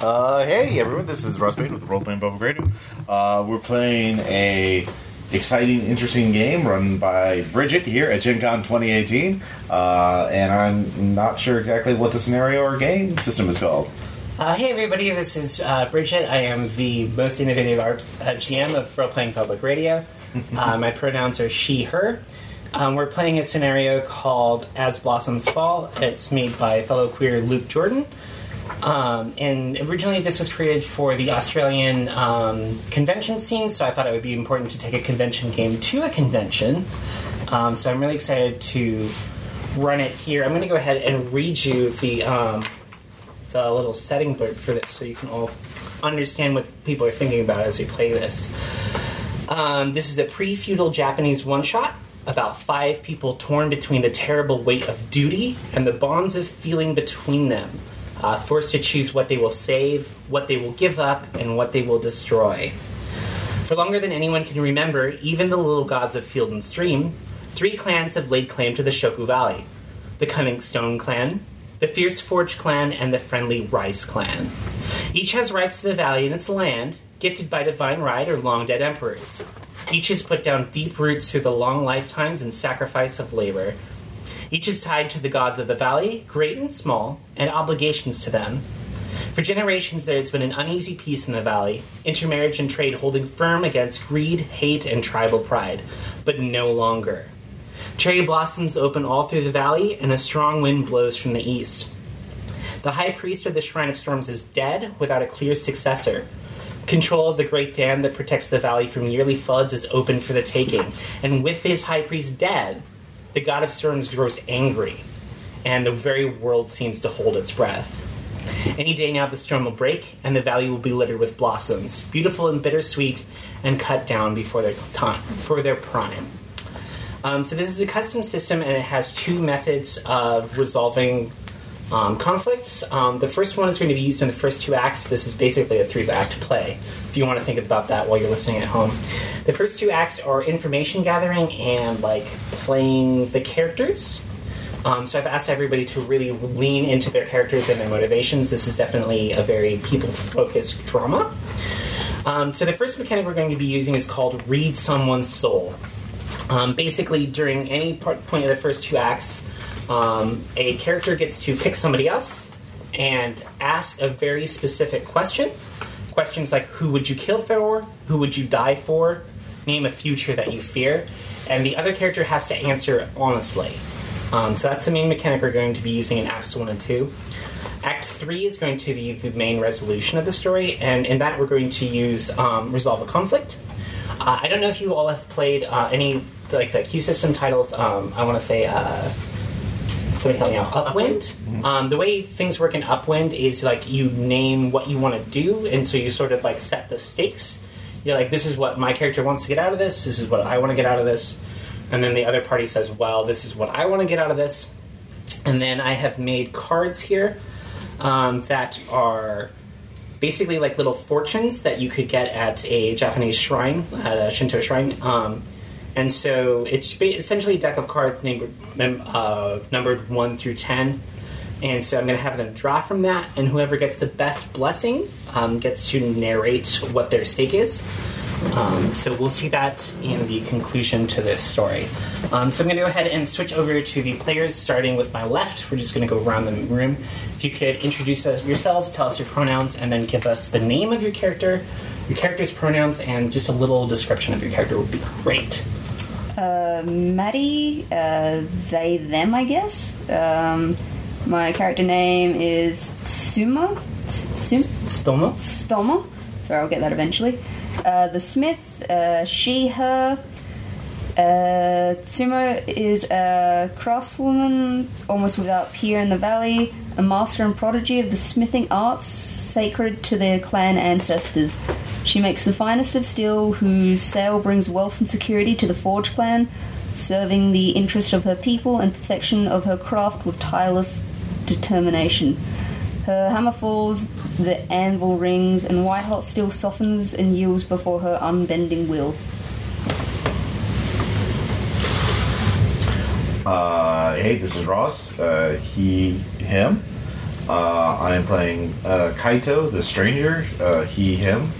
Uh, hey everyone, this is Ross Payne with the Role Playing Public Radio. Uh, we're playing a exciting, interesting game run by Bridget here at Gen Con 2018, uh, and I'm not sure exactly what the scenario or game system is called. Uh, hey everybody, this is uh, Bridget. I am the most innovative art, uh, GM of Role Playing Public Radio. uh, my pronouns are she, her. Um, we're playing a scenario called As Blossoms Fall. It's made by fellow queer Luke Jordan. Um, and originally, this was created for the Australian um, convention scene, so I thought it would be important to take a convention game to a convention. Um, so I'm really excited to run it here. I'm going to go ahead and read you the um, the little setting blurb for this, so you can all understand what people are thinking about as we play this. Um, this is a pre-feudal Japanese one-shot about five people torn between the terrible weight of duty and the bonds of feeling between them, uh, forced to choose what they will save, what they will give up, and what they will destroy. For longer than anyone can remember, even the little gods of Field and Stream, three clans have laid claim to the Shoku Valley the Cunning Stone Clan, the Fierce Forge Clan, and the Friendly Rice Clan. Each has rights to the valley and its land, gifted by divine right or long dead emperors. Each has put down deep roots through the long lifetimes and sacrifice of labor. Each is tied to the gods of the valley, great and small, and obligations to them. For generations, there has been an uneasy peace in the valley, intermarriage and trade holding firm against greed, hate, and tribal pride, but no longer. Cherry blossoms open all through the valley, and a strong wind blows from the east. The high priest of the Shrine of Storms is dead without a clear successor. Control of the great dam that protects the valley from yearly floods is open for the taking, and with his high priest dead, the god of storms grows angry, and the very world seems to hold its breath. Any day now, the storm will break, and the valley will be littered with blossoms, beautiful and bittersweet, and cut down before their time, for their prime. Um, so this is a custom system, and it has two methods of resolving um, conflicts. Um, the first one is going to be used in the first two acts. This is basically a three-act play. If you want to think about that while you're listening at home, the first two acts are information gathering and like playing the characters. Um, so I've asked everybody to really lean into their characters and their motivations. This is definitely a very people-focused drama. Um, so the first mechanic we're going to be using is called read someone's soul. Um, basically, during any part, point of the first two acts, um, a character gets to pick somebody else and ask a very specific question. Questions like who would you kill for? Who would you die for? Name a future that you fear. And the other character has to answer honestly. Um, so that's the main mechanic we're going to be using in Acts 1 and 2. Act 3 is going to be the main resolution of the story, and in that we're going to use um, Resolve a Conflict. Uh, I don't know if you all have played uh, any like the Q system titles. Um, I want to say uh, somebody help me out. Upwind. Um, the way things work in Upwind is like you name what you want to do, and so you sort of like set the stakes. You're like, this is what my character wants to get out of this. This is what I want to get out of this. And then the other party says, well, this is what I want to get out of this. And then I have made cards here um, that are basically like little fortunes that you could get at a Japanese shrine, at a Shinto shrine. Um, and so it's essentially a deck of cards named, uh, numbered 1 through 10. And so I'm going to have them draw from that, and whoever gets the best blessing um, gets to narrate what their stake is. Um, so we'll see that in the conclusion to this story. Um, so I'm going to go ahead and switch over to the players, starting with my left. We're just going to go around the room. If you could introduce yourselves, tell us your pronouns, and then give us the name of your character, your character's pronouns, and just a little description of your character would be great. Uh, Maddie, uh, they, them, I guess. Um, my character name is Suma. Sim- Stoma? Stoma. Sorry, I'll get that eventually. Uh, the Smith, uh, she, her. Uh, Tsumo is a craftswoman, almost without peer in the valley, a master and prodigy of the smithing arts, sacred to their clan ancestors. She makes the finest of steel, whose sale brings wealth and security to the Forge clan, serving the interest of her people and perfection of her craft with tireless determination. Her hammer falls, the anvil rings, and white hot steel softens and yields before her unbending will. Uh, hey, this is Ross. Uh, he, him. Uh, I am playing uh, Kaito, the stranger, uh, he, him.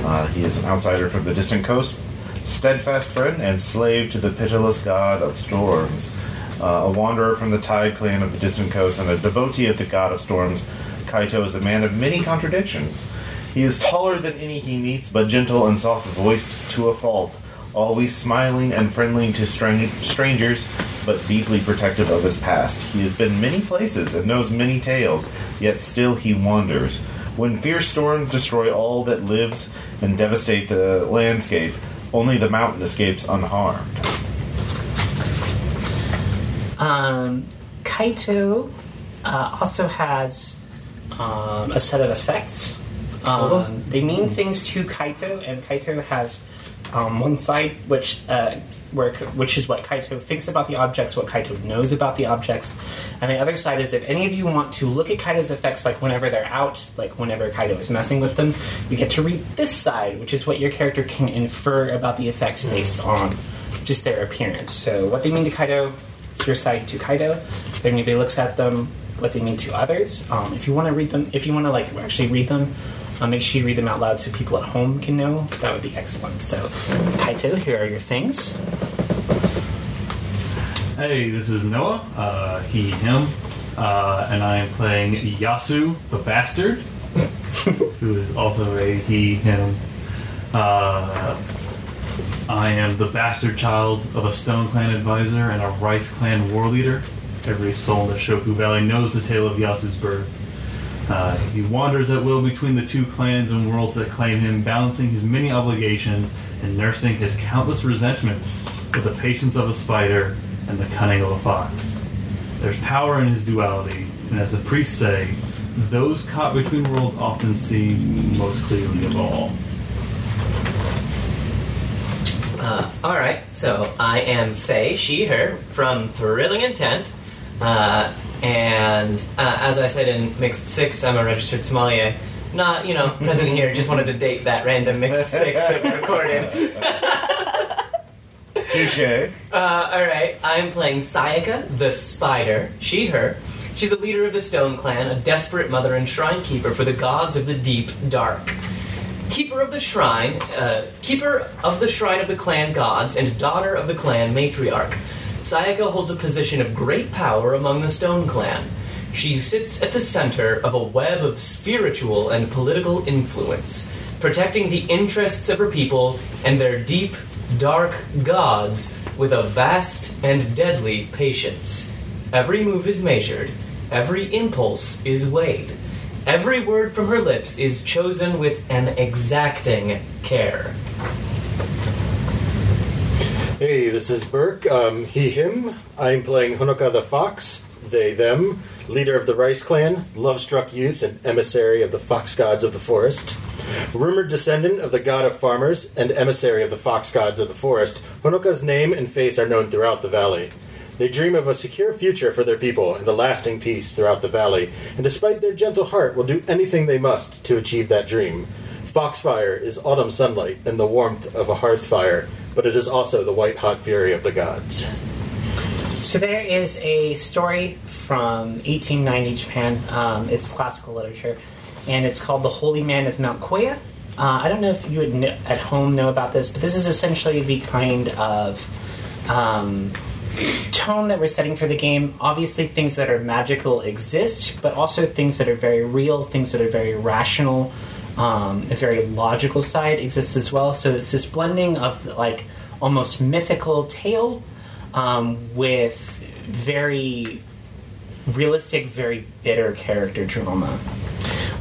Uh, he is an outsider from the distant coast, steadfast friend and slave to the pitiless god of storms. Uh, a wanderer from the Tide clan of the distant coast and a devotee of the god of storms, Kaito is a man of many contradictions. He is taller than any he meets, but gentle and soft voiced to a fault, always smiling and friendly to stran- strangers, but deeply protective of his past. He has been many places and knows many tales, yet still he wanders. When fierce storms destroy all that lives and devastate the landscape, only the mountain escapes unharmed. Um, Kaito uh, also has um, a set of effects. Um, they mean things to Kaito, and Kaito has um, one side which uh, where which is what Kaito thinks about the objects, what Kaito knows about the objects, and the other side is if any of you want to look at Kaito's effects, like whenever they're out, like whenever Kaito is messing with them, you get to read this side, which is what your character can infer about the effects based on just their appearance. So what they mean to Kaito is your side to Kaito. Then if looks at them, what they mean to others. Um, if you want to read them, if you want to like actually read them, uh, make sure you read them out loud so people at home can know. That would be excellent. So, Kaito, here are your things. Hey, this is Noah, uh, he, him, uh, and I am playing Yasu, the bastard, who is also a he, him. Uh, I am the bastard child of a Stone Clan advisor and a Rice Clan war leader. Every soul in the Shoku Valley knows the tale of Yasu's birth. Uh, he wanders at will between the two clans and worlds that claim him, balancing his many obligations and nursing his countless resentments with the patience of a spider and the cunning of a fox. There's power in his duality, and as the priests say, those caught between worlds often see most clearly of all. Uh, all right, so I am Faye, she, her, from Thrilling Intent. Uh, and uh, as I said in Mixed Six, I'm a registered sommelier. Not, you know, present here, just wanted to date that random Mixed Six that we recorded. Touche. Uh, all right, I'm playing Sayaka, the spider, she, her. She's the leader of the Stone Clan, a desperate mother and shrine keeper for the gods of the deep dark. Keeper of the shrine, uh, keeper of the shrine of the clan gods, and daughter of the clan matriarch. Sayaka holds a position of great power among the Stone Clan. She sits at the center of a web of spiritual and political influence, protecting the interests of her people and their deep, dark gods with a vast and deadly patience. Every move is measured, every impulse is weighed. Every word from her lips is chosen with an exacting care. Hey, this is Burke. Um, he, him. I'm playing Honoka the Fox. They, them. Leader of the Rice Clan, love struck youth, and emissary of the fox gods of the forest. Rumored descendant of the god of farmers and emissary of the fox gods of the forest, Honoka's name and face are known throughout the valley. They dream of a secure future for their people and a lasting peace throughout the valley, and despite their gentle heart, will do anything they must to achieve that dream. Foxfire is autumn sunlight and the warmth of a hearth fire, but it is also the white hot fury of the gods. So there is a story from 1890 Japan. Um, it's classical literature, and it's called "The Holy Man of Mount Koya." Uh, I don't know if you kn- at home know about this, but this is essentially the kind of um, tone that we're setting for the game. Obviously, things that are magical exist, but also things that are very real, things that are very rational, um, a very logical side exists as well. So it's this blending of like almost mythical tale um, with very realistic, very bitter character drama.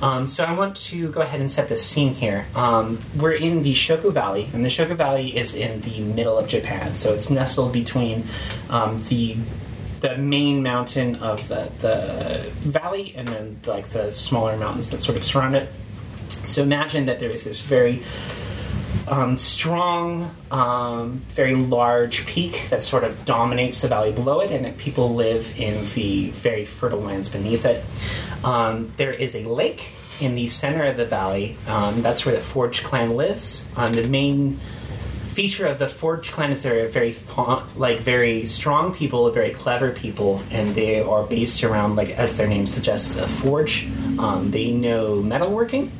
Um, so I want to go ahead and set the scene here. Um, we're in the Shoku Valley, and the Shoku Valley is in the middle of Japan. So it's nestled between um, the the main mountain of the, the valley and then like the smaller mountains that sort of surround it. So imagine that there is this very um, strong, um, very large peak that sort of dominates the valley below it, and that people live in the very fertile lands beneath it. Um, there is a lake in the center of the valley. Um, that's where the Forge clan lives. Um, the main feature of the Forge clan is they're very like very strong people, very clever people, and they are based around like as their name suggests, a forge. Um, they know metalworking,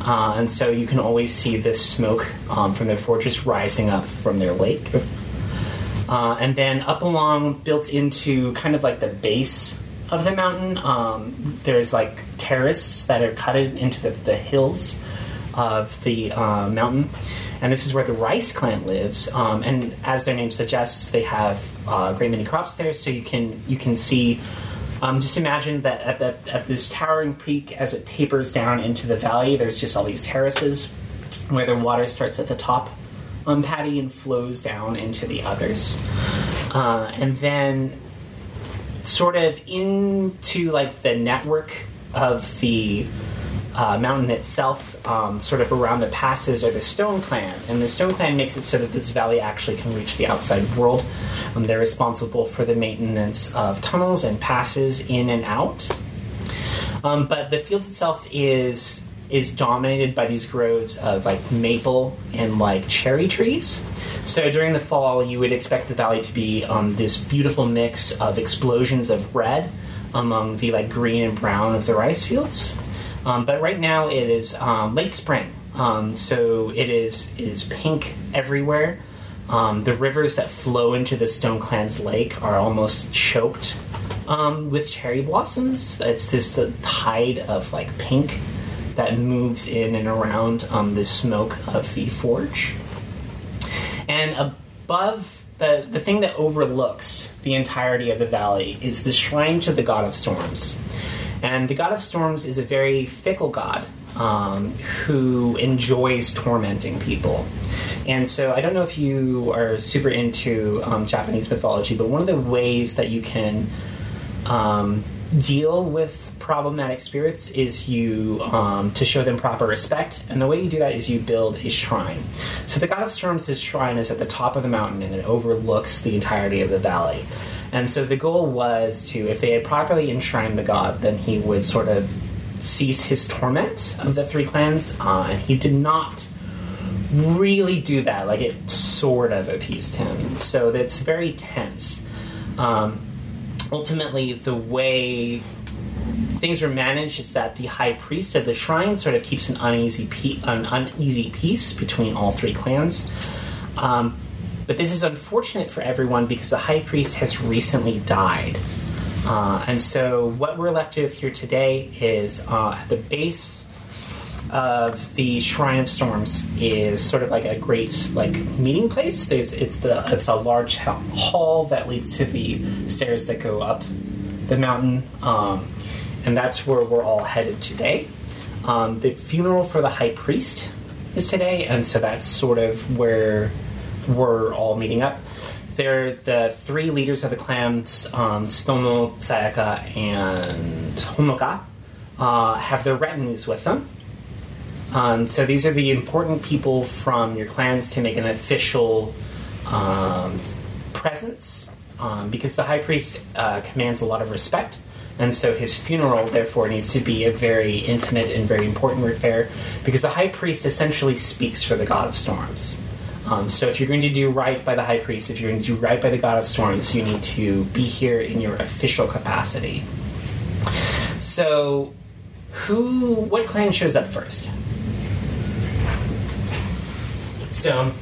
uh, and so you can always see this smoke um, from their fortress rising up from their lake. Uh, and then up along, built into kind of like the base of the mountain, um, there's like terraces that are cut into the, the hills of the uh, mountain. And this is where the Rice clan lives. Um, and as their name suggests, they have uh, a great many crops there, so you can you can see. Um, just imagine that at, at this towering peak, as it tapers down into the valley, there's just all these terraces where the water starts at the top on paddy and flows down into the others. Uh, and then, sort of into like the network of the uh, mountain itself, um, sort of around the passes, are the Stone Clan. And the Stone Clan makes it so that this valley actually can reach the outside world. Um, they're responsible for the maintenance of tunnels and passes in and out. Um, but the field itself is is dominated by these groves of like maple and like cherry trees. So during the fall, you would expect the valley to be um, this beautiful mix of explosions of red among the like green and brown of the rice fields. Um, but right now it is um, late spring, um, so it is it is pink everywhere. Um, the rivers that flow into the Stone Clan's lake are almost choked um, with cherry blossoms. It's this the tide of like pink that moves in and around um, the smoke of the forge. And above the the thing that overlooks the entirety of the valley is the shrine to the god of storms. And the god of storms is a very fickle god um, who enjoys tormenting people. And so I don't know if you are super into um, Japanese mythology, but one of the ways that you can um, deal with problematic spirits is you um, to show them proper respect, and the way you do that is you build a shrine. So the god of storms' shrine is at the top of the mountain, and it overlooks the entirety of the valley. And so the goal was to, if they had properly enshrined the god, then he would sort of cease his torment of the three clans, uh, and he did not really do that. Like it sort of appeased him. So that's very tense. Um, ultimately, the way things were managed is that the high priest of the shrine sort of keeps an uneasy pe- an uneasy peace between all three clans. Um, but this is unfortunate for everyone because the high priest has recently died. Uh, and so, what we're left with here today is uh, at the base of the Shrine of Storms is sort of like a great like meeting place. There's it's the it's a large hall that leads to the stairs that go up the mountain, um, and that's where we're all headed today. Um, the funeral for the high priest is today, and so that's sort of where we're all meeting up. They're the three leaders of the clans, um, Sayaka, and Honoka, uh, have their retinues with them. Um, so these are the important people from your clans to make an official um, presence, um, because the high priest uh, commands a lot of respect, and so his funeral therefore needs to be a very intimate and very important affair, because the high priest essentially speaks for the god of storms. Um, so if you're going to do right by the high priest, if you're going to do right by the god of storms, you need to be here in your official capacity. So, who, what clan shows up first? Stone.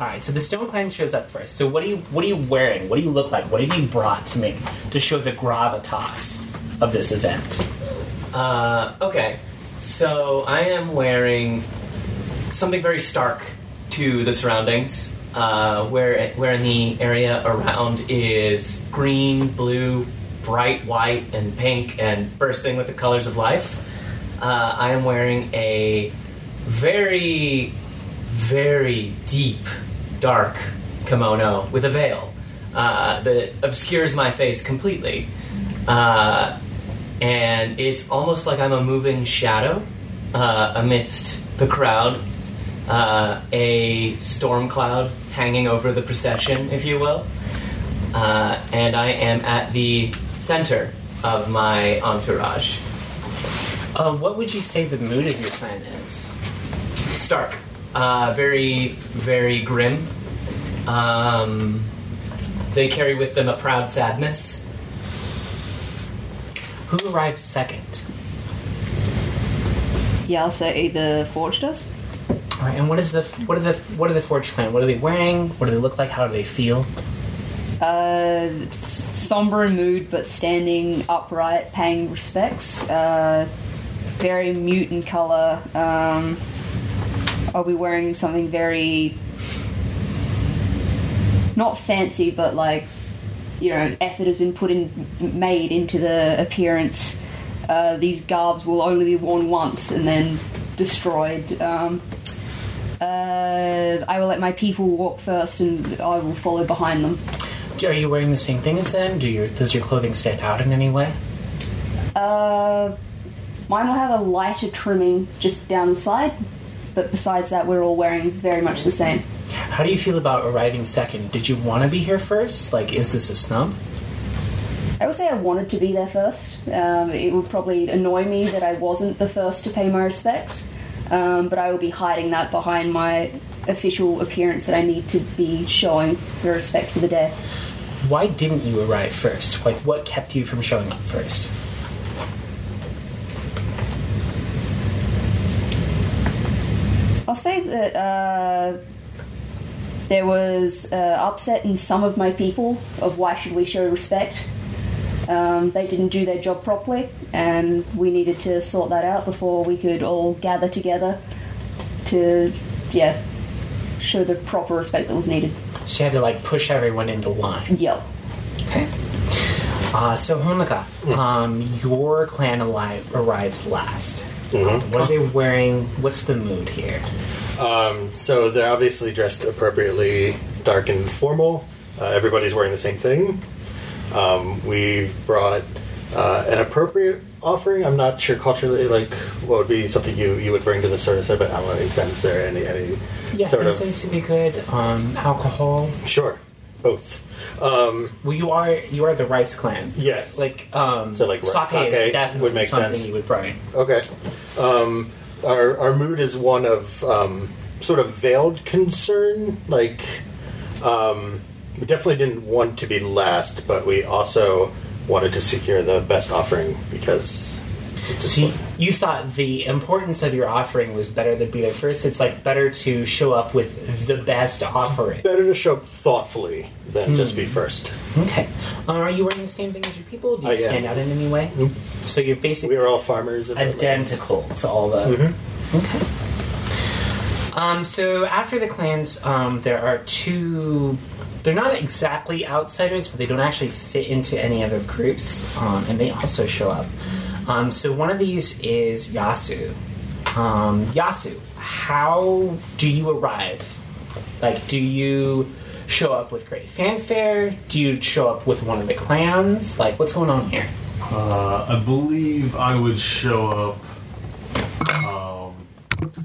All right, so the Stone Clan shows up first. So what are you what are you wearing? What do you look like? What have you brought to make to show the gravitas of this event? Uh, okay, so I am wearing something very stark to the surroundings. Uh, where where in the area around is green, blue, bright white, and pink, and bursting with the colors of life. Uh, I am wearing a very, very deep, dark kimono with a veil uh, that obscures my face completely. Uh, and it's almost like I'm a moving shadow uh, amidst the crowd, uh, a storm cloud hanging over the procession, if you will. Uh, and I am at the center of my entourage. Uh, what would you say the mood of your clan is? Stark, uh, very, very grim. Um, they carry with them a proud sadness. Who arrives second? Say the Forge does. And what is the what are the what are the Forge clan? What are they wearing? What do they look like? How do they feel? Uh, somber in mood, but standing upright, paying respects. Uh, very mute in color. Um, I'll be wearing something very not fancy, but like you know, effort has been put in, made into the appearance. Uh, these garbs will only be worn once and then destroyed. Um, uh, I will let my people walk first, and I will follow behind them. Are you wearing the same thing as them? Do your does your clothing stand out in any way? Uh, mine will have a lighter trimming just down the side, but besides that, we're all wearing very much the same. How do you feel about arriving second? Did you want to be here first? Like, is this a snub? I would say I wanted to be there first. Um, it would probably annoy me that I wasn't the first to pay my respects, um, but I will be hiding that behind my official appearance that I need to be showing the respect for the dead. Why didn't you arrive first? Like, what kept you from showing up first? I'll say that uh, there was uh, upset in some of my people of why should we show respect. Um, they didn't do their job properly, and we needed to sort that out before we could all gather together to, yeah, show the proper respect that was needed. She had to like push everyone into line. Yep. Okay. Uh, so Honoka, um, your clan alive arrives last. Mhm. What are they wearing? What's the mood here? Um, so they're obviously dressed appropriately dark and formal. Uh, everybody's wearing the same thing. Um, we've brought uh, an appropriate offering. I'm not sure culturally, like what would be something you, you would bring to the sort of but I don't know, incense or any any Yeah, sort incense would be good. Um, alcohol. sure, both. Um, Well, you are you are the rice clan. yes, Like um, So, like, sake, sake is definitely would make something sense. you would bring. Okay. Um, our our mood is one of um, sort of veiled concern. Like, um, we definitely didn't want to be last, but we also wanted to secure the best offering because it's So you, you thought the importance of your offering was better than be there first. It's like better to show up with the best offering. better to show up thoughtfully than just Hmm. be first. Okay. Uh, are you wearing the same thing as your people? Do you I am. stand out in any way? Nope. So you're basically We are all farmers. identical to all the. Mhm. Okay. Um, so after the clans, um, there are two. They're not exactly outsiders, but they don't actually fit into any other groups, um, and they also show up. Um, so one of these is Yasu. Um, Yasu, how do you arrive? Like, do you show up with great fanfare? Do you show up with one of the clans? Like, what's going on here? Uh, I believe I would show up um,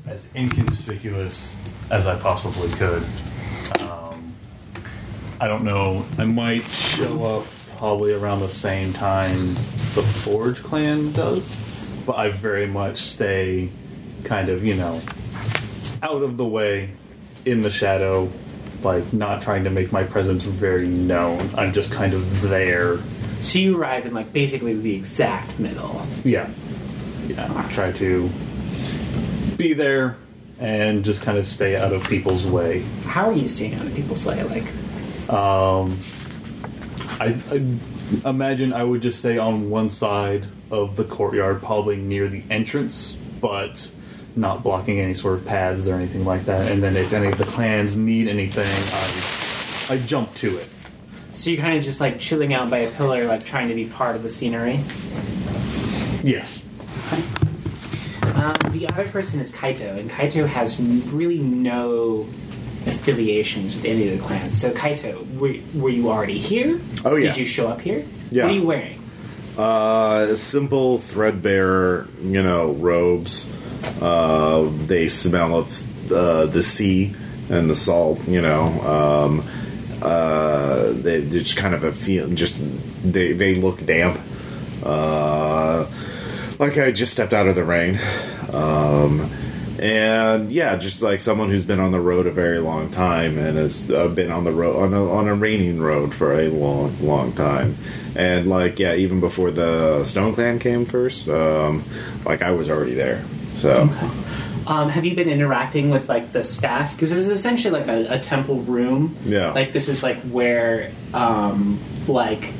as inconspicuous as I possibly could. I don't know. I might show up probably around the same time the Forge clan does, but I very much stay kind of, you know, out of the way, in the shadow, like not trying to make my presence very known. I'm just kind of there So you arrive in like basically the exact middle. Yeah. Yeah. Try to be there and just kind of stay out of people's way. How are you staying out of people's way? Like, Um, I, I imagine I would just stay on one side of the courtyard, probably near the entrance, but not blocking any sort of paths or anything like that. And then if any of the clans need anything, I I jump to it. so you're kind of just like chilling out by a pillar, like trying to be part of the scenery. Yes. Um, the other person is Kaito, and Kaito has really no affiliations with any of the clans. So Kaito, were, were you already here? Oh, yeah. Did you show up here? Yeah. What are you wearing? Uh, simple, threadbare, you know, robes. Uh, they smell of uh, the sea and the salt. You know, um, uh, they just kind of a feel. Just they they look damp. Uh, like I just stepped out of the rain. Um, and yeah, just like someone who's been on the road a very long time and has uh, been on the road on a, on a raining road for a long, long time, and like yeah, even before the Stone Clan came first, um, like I was already there. So Um, have you been interacting with like the staff? Because this is essentially like a, a temple room. Yeah. Like this is like where um, like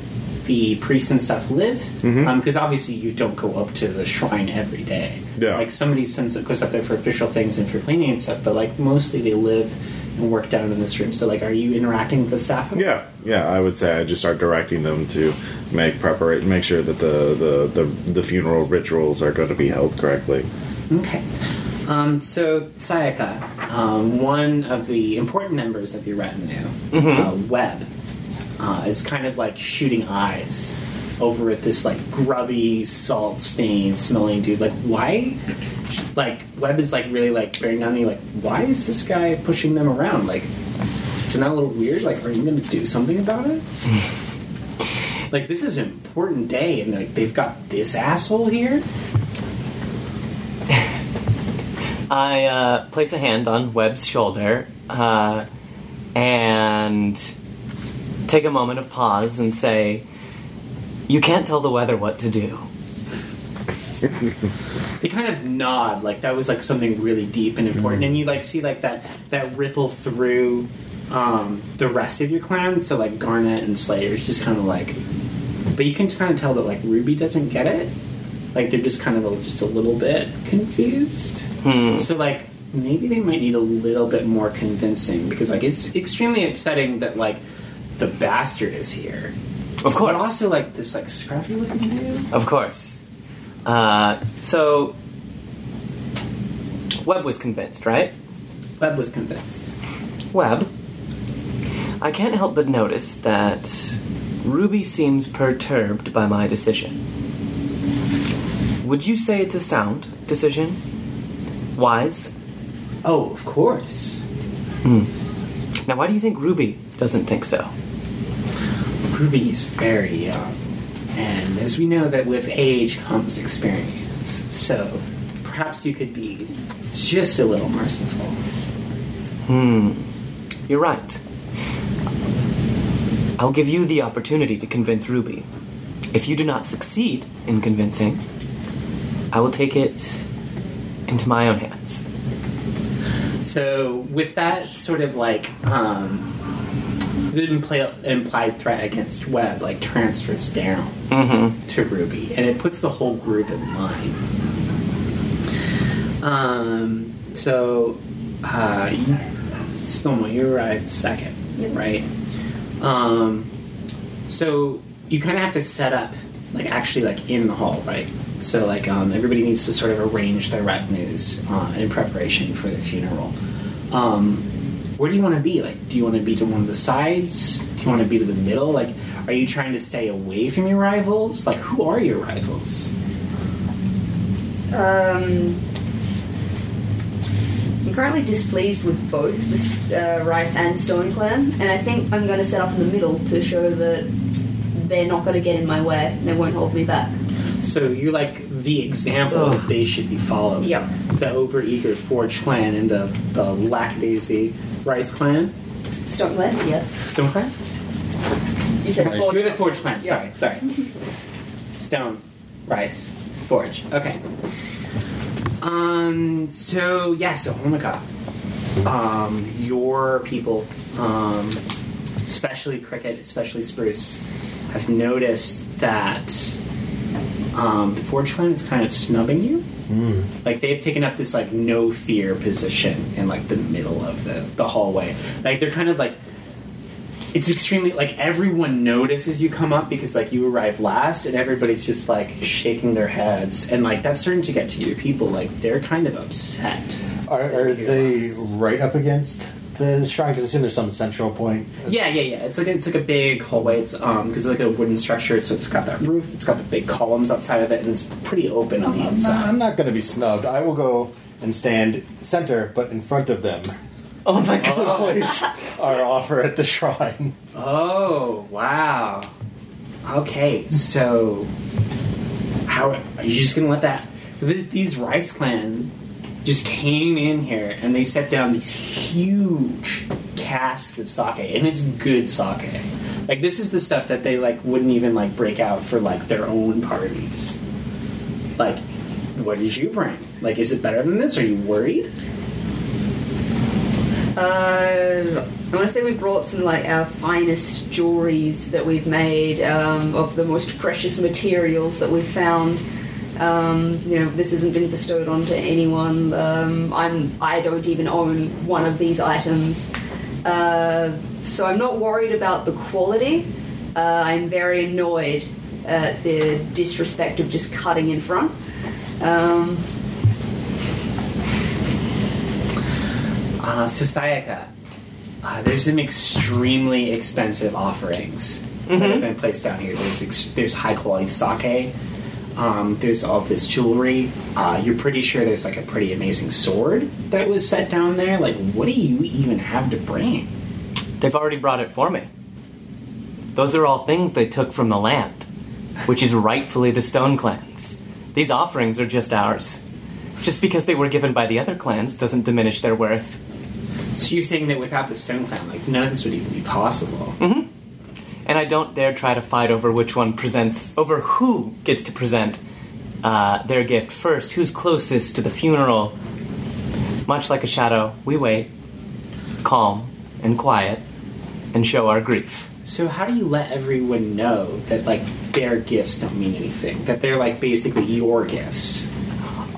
the priests and stuff live. Because obviously you don't go up to the shrine every day. Yeah. Like somebody sends goes up there for official things and for cleaning and stuff. But like mostly they live and work down in this room. So like, are you interacting with the staff? yeah, yeah, I would say I just start directing them to make preparation, make sure that the the, the, the funeral rituals are going to be held correctly. Okay. Um, so, Sayaka, um, one of the important members of your retinue, uh, Webb, uh, is kind of like shooting eyes over at this like grubby, salt stained smelling dude. Like, why? Like, Webb is like really like bearing down on you. Like, why is this guy pushing them around? Like, isn't that a little weird? Like, are you going to do something about it? like, this is an important day, and like they've got this asshole here. I uh, place a hand on Webb's shoulder uh, and take a moment of pause and say, You can't tell the weather what to do. they kind of nod like that was like something really deep and important. And you like see like that that ripple through um, the rest of your clan. So like garnet and slayer is just kind of like but you can kind of tell that like ruby doesn't get it. Like they're just kind of a, just a little bit confused. Hmm. so like maybe they might need a little bit more convincing because like it's extremely upsetting that like the bastard is here Of course. but also like this like scruffy looking dude Of course. Uh, so, Webb was convinced, right? webb was convinced Webb, I can't help but notice that Ruby seems perturbed by my decision. Would you say it's a sound decision? Wise? oh of course Now, why do you think Ruby doesn't think so? Ruby is very young, and as we know, that with age comes experience. So perhaps you could be just a little merciful. Hmm. You're right. I'll give you the opportunity to convince Ruby. If you do not succeed in convincing, I will take it into my own hands. So with that sort of like um, the impli- implied threat against Webb, like transfers down Mm-hmm. to Ruby, and it puts the whole group in line. Um, so, uh, you, Stoma, you arrived second, Yep. right? Um, so you kind of have to set up, like actually, like in the hall, right? So, like, um, everybody needs to sort of arrange their retinues uh, in preparation for the funeral. Um, where do you want to be? Like, do you want to be to one of the sides? Do you want to be to the middle? Like, are you trying to stay away from your rivals? Like, who are your rivals? Um, I'm currently displeased with both the uh, Rice and Stone Clan, and I think I'm going to set up in the middle to show that they're not going to get in my way and they won't hold me back. So you're like the example Ugh. that they should be followed. Yep. The overeager Forge clan and the the lackadaisy Rice clan, Stone Clan? Yeah. Stone clan. You said. Forge. You're the Forge clan. Yeah. Sorry, sorry. Stone, Rice, Forge. Okay. Um. So yeah. So Honoka, um, your people, um, especially Cricket, especially Spruce, have noticed that um, the Forge clan is kind of snubbing you. Like they've taken up this like no fear position in like the middle of the the hallway. Like they're kind of like it's extremely like everyone notices you come up because like you arrive last and everybody's just like shaking their heads and like that's starting to get to your people like they're kind of upset Are, are they last. right up against the shrine? Because I assume there's some central point. yeah yeah yeah it's like a, it's like a big hallway it's um because it's like a wooden structure so it's got that roof it's got the big columns outside of it and it's pretty open on the I'm not, outside I'm not going to be snubbed. I will go and stand center, but in front of them. Oh my To god. place our offer at the shrine. oh wow okay so how are you just gonna let that these rice clan just came in here and they set down these huge casks of sake, and it's good sake. Like this is the stuff that they like wouldn't even like break out for like their own parties. Like, what did you bring? Like, is it better than this? Are you worried? Uh, I want to say we brought some like our finest jewelries that we've made um, of the most precious materials that we've found. Um, you know, this hasn't been bestowed onto anyone. Um, I'm I don't even own one of these items, uh, so I'm not worried about the quality. Uh, I'm very annoyed at the disrespect of just cutting in front. Um, Uh, so Sayaka, uh, there's some extremely expensive offerings that have been placed down here. There's ex- there's high quality sake. Um, there's all this jewelry. Uh, you're pretty sure there's like a pretty amazing sword that was set down there. Like, what do you even have to bring? They've already brought it for me. Those are all things they took from the land, which is rightfully the Stone Clan's. These offerings are just ours. Just because they were given by the other clans doesn't diminish their worth. So you're saying that without the Stone Clan, like none of this would even be possible. And I don't dare try to fight over which one presents, over who gets to present uh, their gift first, who's closest to the funeral. Much like a shadow, we wait, calm and quiet, and show our grief. So how do you let everyone know that like their gifts don't mean anything? That they're like basically your gifts?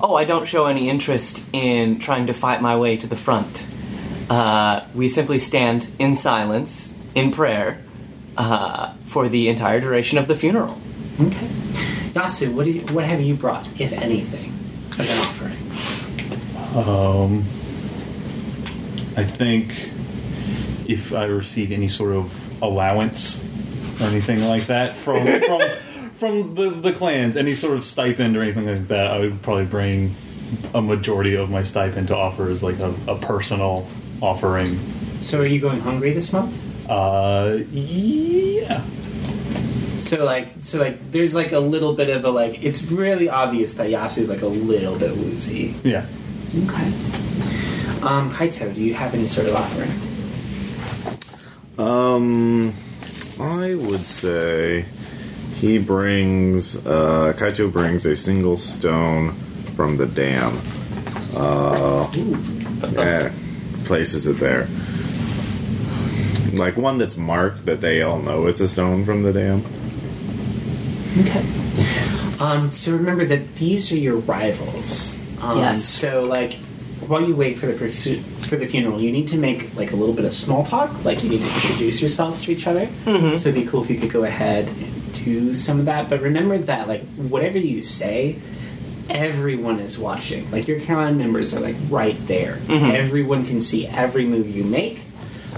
Oh, I don't show any interest in trying to fight my way to the front. Uh, we simply stand in silence, in prayer, uh, for the entire duration of the funeral. Okay. Yasu, what do you, what have you brought, if anything, as an offering? Um, I think if I receive any sort of allowance or anything like that from from from the, the clans, any sort of stipend or anything like that, I would probably bring a majority of my stipend to offer as like a, a personal offering. So are you going hungry this month? Uh, yeah. So like so like there's like a little bit of a like it's really obvious that Yasu's like a little bit woozy. Yeah. Okay. Um, Kaito, do you have any sort of offering? Um, I would say he brings uh, Kaito brings a single stone from the dam. Uh, yeah, places it there. Like one that's marked that they all know it's a stone from the dam. Okay. Um, so remember that these are your rivals. Um, Yes. So like, while you wait for the pursuit for the funeral, you need to make like a little bit of small talk. Like you need to introduce yourselves to each other. So it'd be cool if you could go ahead and do some of that. But remember that like whatever you say, everyone is watching. Like your Caroline members are like right there. Everyone can see every move you make.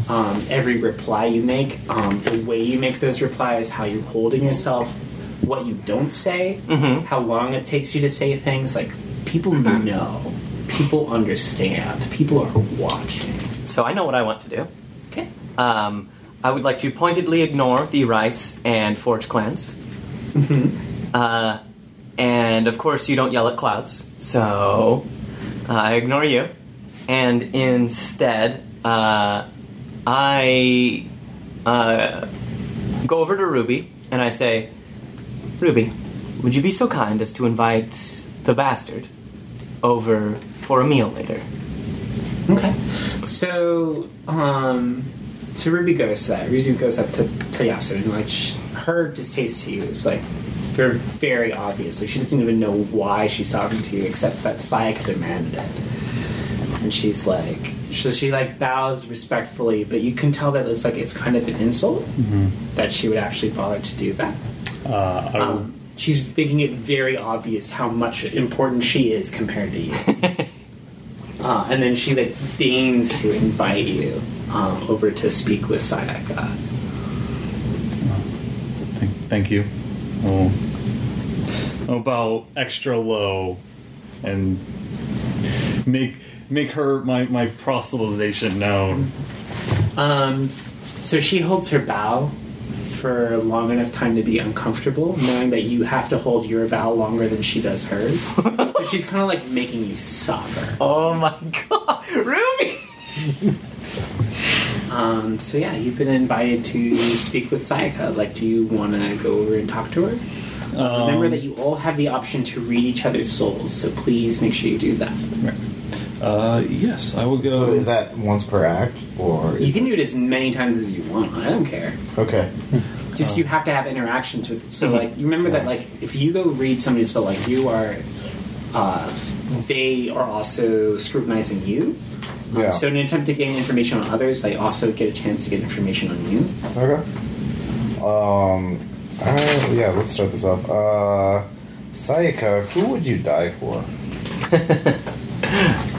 Um, every reply you make, um, the way you make those replies, how you're holding yourself, what you don't say, how long it takes you to say things. Like people know, people understand, people are watching. So I know what I want to do. Okay. Um, I would like to pointedly ignore the Rice and Forge clans. Uh, and of course, you don't yell at clouds, so uh, I ignore you. And instead, uh, I uh, go over to Ruby and I say, Ruby, would you be so kind as to invite the bastard over for a meal later? Okay. So, um, so Ruby goes to that. Ruby goes up to, to Yasu and like her distaste to you is like very, very obvious. Like she doesn't even know why she's talking to you, except that Sayaka demanded it. And she's like, so she like bows respectfully, but you can tell that it's like it's kind of an insult that she would actually bother to do that. Uh, I would, Um, she's making it very obvious how much important she is compared to you. uh, and then she like deigns to invite you um, over to speak with Sayaka. thank, thank you. Oh, about extra low, and make make her my my proselytization known. Um, so she holds her bow for long enough time to be uncomfortable, knowing that you have to hold your vow longer than she does hers. so she's kind of like making you suffer. Oh my god, Ruby! Um, so yeah, you've been invited to speak with Sayaka. Like, do you want to go over and talk to her? Uh, Remember that you all have the option to read each other's souls, so please make sure you do that. Uh, yes, I will go. So is that once per act, or You can do it as many times as you want. I don't care. okay? Just you have to have interactions with. it. So like, you remember that like if you go read somebody's soul, like you are, uh, they are also scrutinizing you. Um, Yeah. So in an attempt to gain information on others, they also get a chance to get information on you. Okay. Um. uh, yeah. Let's start this off. Uh, Sayaka, who would you die for?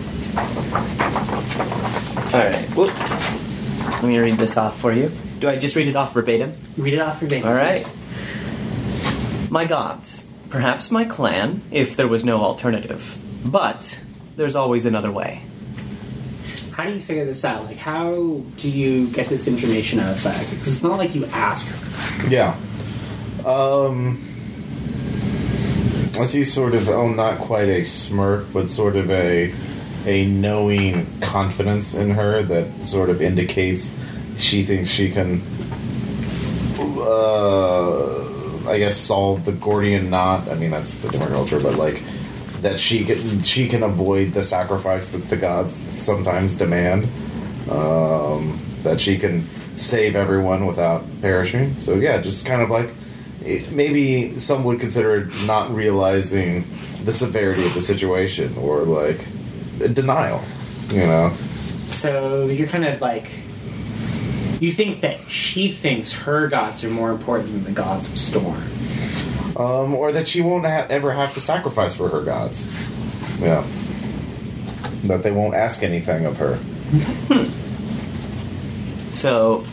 Alright, whoop. Let me read this off for you. Do I just read it off verbatim? Read it off verbatim. All right. My gods, perhaps my clan, if there was no alternative. But there's always another way. How do you figure this out? Like, how do you get this information out of Sayaka? Because it's not like you ask her. Yeah. Um. I see sort of, oh, not quite a smirk, but sort of a a knowing confidence in her that sort of indicates she thinks she can, uh, I guess, solve the Gordian knot. I mean, that's the different culture, but like that she can she can avoid the sacrifice that the gods sometimes demand. Um, that she can save everyone without perishing. So yeah, just kind of like maybe some would consider not realizing the severity of the situation or like denial. You know. So you're kind of like. You think that she thinks her gods are more important than the gods of Storm. um, or that she won't ha- ever have to sacrifice for her gods. Yeah, that they won't ask anything of her. So,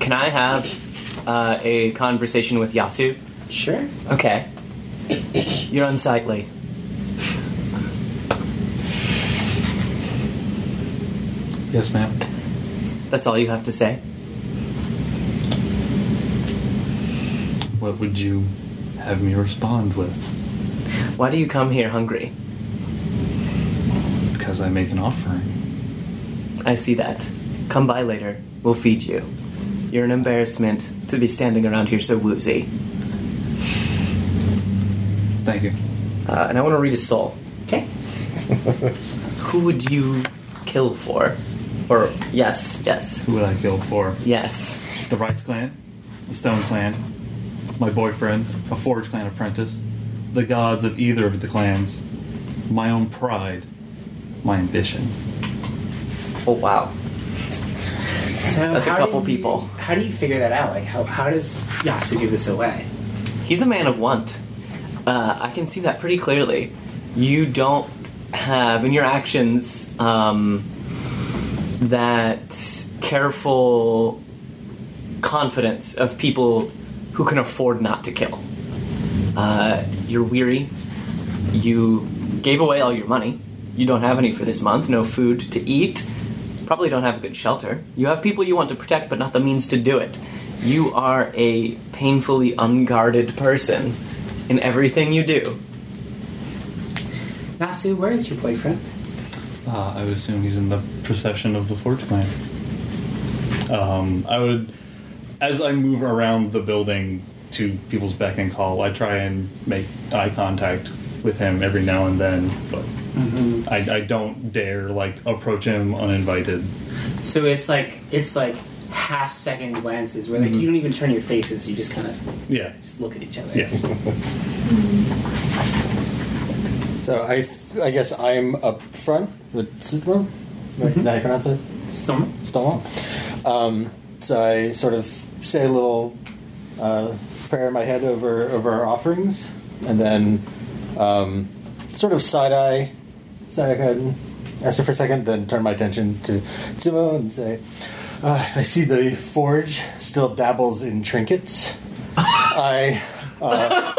can I have uh, a conversation with Yasu? Sure. Okay. You're unsightly. Yes, ma'am. That's all you have to say? What would you have me respond with? Why do you come here hungry? Because I make an offering. I see that. Come by later. We'll feed you. You're an embarrassment to be standing around here so woozy. Thank you. Uh, and I want to read a soul. Okay. Who would you kill for? Or, yes, yes, Who would I kill for? yes. The Rice Clan, the Stone Clan, my boyfriend, a Forge Clan apprentice, the gods of either of the clans, my own pride, my ambition. Oh, wow. So That's a how couple do you- people. How do you figure that out? Like, how, how does Yasu give this away? He's a man of want. Uh, I can see that pretty clearly. You don't have in your actions um, that careful confidence of people who can afford not to kill. Uh, you're weary. You gave away all your money. You don't have any for this month. No food to eat. Probably don't have a good shelter. You have people you want to protect, but not the means to do it. You are a painfully unguarded person in everything you do. Yasu, where is your boyfriend? Uh, I would assume he's in the procession of the Forge Clan. Um, I would, as I move around the building to people's beck and call, I try and make eye contact with him every now and then, but I, I don't dare like approach him uninvited. So it's like it's like half second glances where like you don't even turn your faces, you just kind of Yeah. just look at each other. Yes. So I, th- I guess I'm up front with Sutmo. Right? Is that how you pronounce it? Storm. Stonewall. Um, so I sort of say a little uh, prayer in my head over over our offerings, and then um, sort of side eye Sayaka and ask her for a second, then turn my attention to Tsumo and say, uh, "I see the forge still dabbles in trinkets. I." Uh,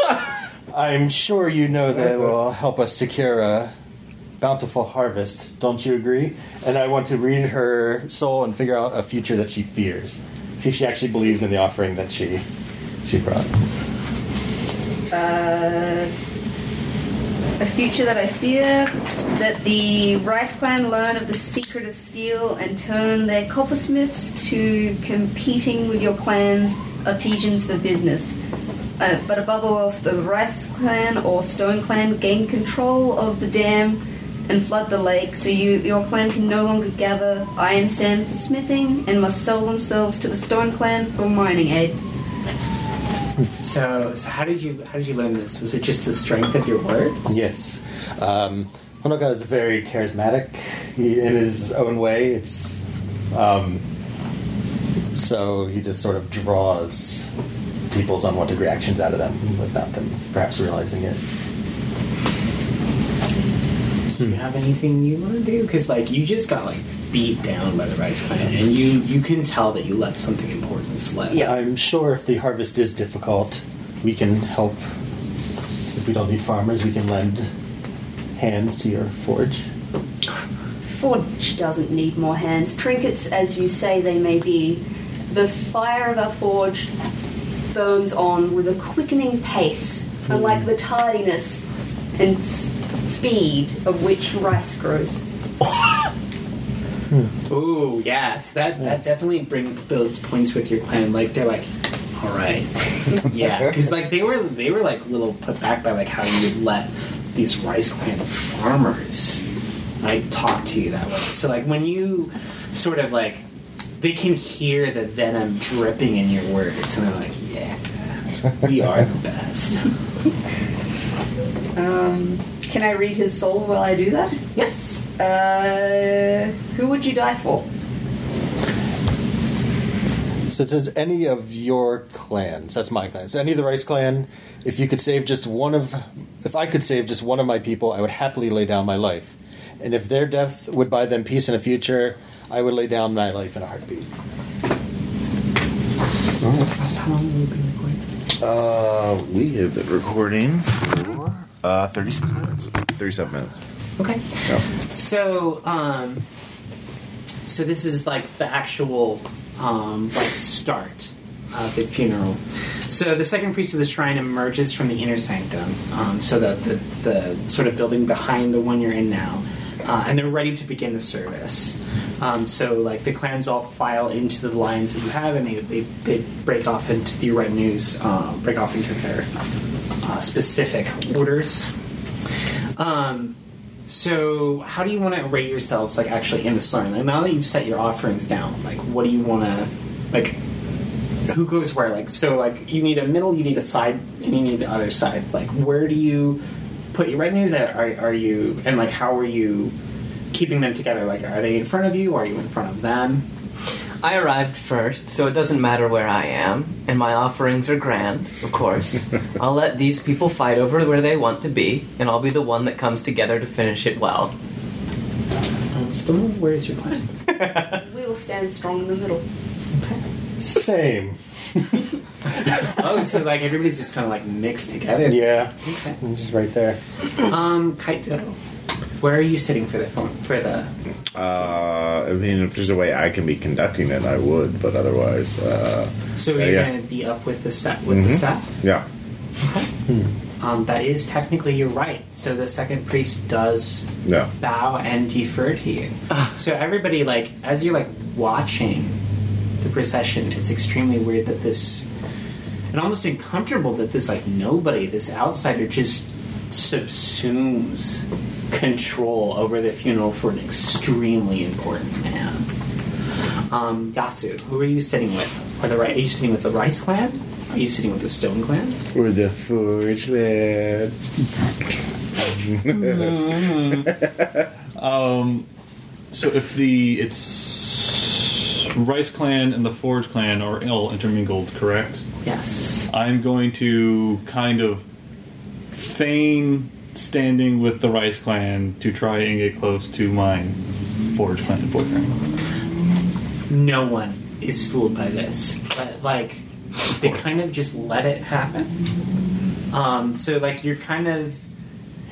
I'm sure you know that will help us secure a bountiful harvest. Don't you agree? And I want to read her soul and figure out a future that she fears. See if she actually believes in the offering that she she brought. Uh, a future that I fear that the Rice clan learn of the secret of steel and turn their coppersmiths to competing with your clan's artisans for business. Uh, but above all else, the Rice clan or Stone clan gain control of the dam and flood the lake, so you, your clan can no longer gather iron sand for smithing and must sell themselves to the Stone clan for mining aid. So, so how did you how did you learn this? Was it just the strength of your words? Yes. Um, Honoka is very charismatic he, in his own way. It's um, so he just sort of draws people's unwanted reactions out of them without them perhaps realizing it. Do you have anything you want to do? Because like you just got like beat down by the Rice Clan, and you you can tell that you let something important slip. Yeah. I'm sure if the harvest is difficult, we can help. If we don't need farmers, we can lend hands to your forge. Forge doesn't need more hands. Trinkets, as you say they may be, the fire of our forge burns on with a quickening pace, unlike hmm. the tardiness and s- speed of which rice grows. Ooh, yes, that that definitely bring builds points with your clan. Like they're like, all right, yeah, because like they were they were like a little put back by like how you would let these Rice Clan farmers like talk to you that way. So like when you sort of like they can hear the venom dripping in your words, and they're like, yeah, we are the best. Um, can I read his soul while I do that? yes. Uh, who would you die for? So it says any of your clans. That's my clan. So any of the Rice clan. If you could save just one of, if I could save just one of my people, I would happily lay down my life. And if their death would buy them peace in the future, I would lay down my life in a heartbeat. How long have you been recording? Uh, we have been recording for uh, 36 minutes. 37 minutes. Okay. Yeah. So, um, so this is like the actual um, like start of the funeral. So the second priest of the shrine emerges from the inner sanctum, um, so that the, the sort of building behind the one you're in now, uh, and they're ready to begin the service. Um, so like the clans all file into the lines that you have, and they, they, they break off into the retinues, uh, break off into their uh, specific orders. Um, so, how do you want to rate yourselves, like actually in the slurring? Like now that you've set your offerings down, like what do you want to, like, who goes where? Like, so like you need a middle, you need a side, and you need the other side. Like, where do you put your retinues? At? Are are you and like how are you keeping them together? Like, are they in front of you? or Are you in front of them? I arrived first, so it doesn't matter where I am, and my offerings are grand, of course. I'll let these people fight over where they want to be, and I'll be the one that comes together to finish it well. Um, Stone, where is your plan? We will stand strong in the middle. Okay. Same. oh, so like everybody's just kind of like mixed together. Yeah. Okay. I'm just right there. Um, Kaito, where are you sitting for the phone for the? Uh, I mean, if there's a way I can be conducting it, I would, but otherwise, uh, So Uh, you're yeah. going to be up with the staff with the Mhm. staff. yeah. Um, that is technically you're right. So the second priest does Yeah. bow and defer to you. so everybody, like, as you're like watching the procession, it's extremely weird that this, and almost uncomfortable that this like nobody, this outsider, just subsumes control over the funeral for an extremely important man. Um, Yasu, who are you sitting with? Are the Ri- are you sitting with the Rice clan? Are you sitting with the Stone clan? Or the Forge Lad. Um, so if the it's Rice Clan and the Forge Clan are all intermingled, correct? Yes. I'm going to kind of feign standing with the Rice Clan to try and get close to my Forge Clan and boyfriend. no one is fooled by this. But like they kind of just let it happen. Um, so like you're kind of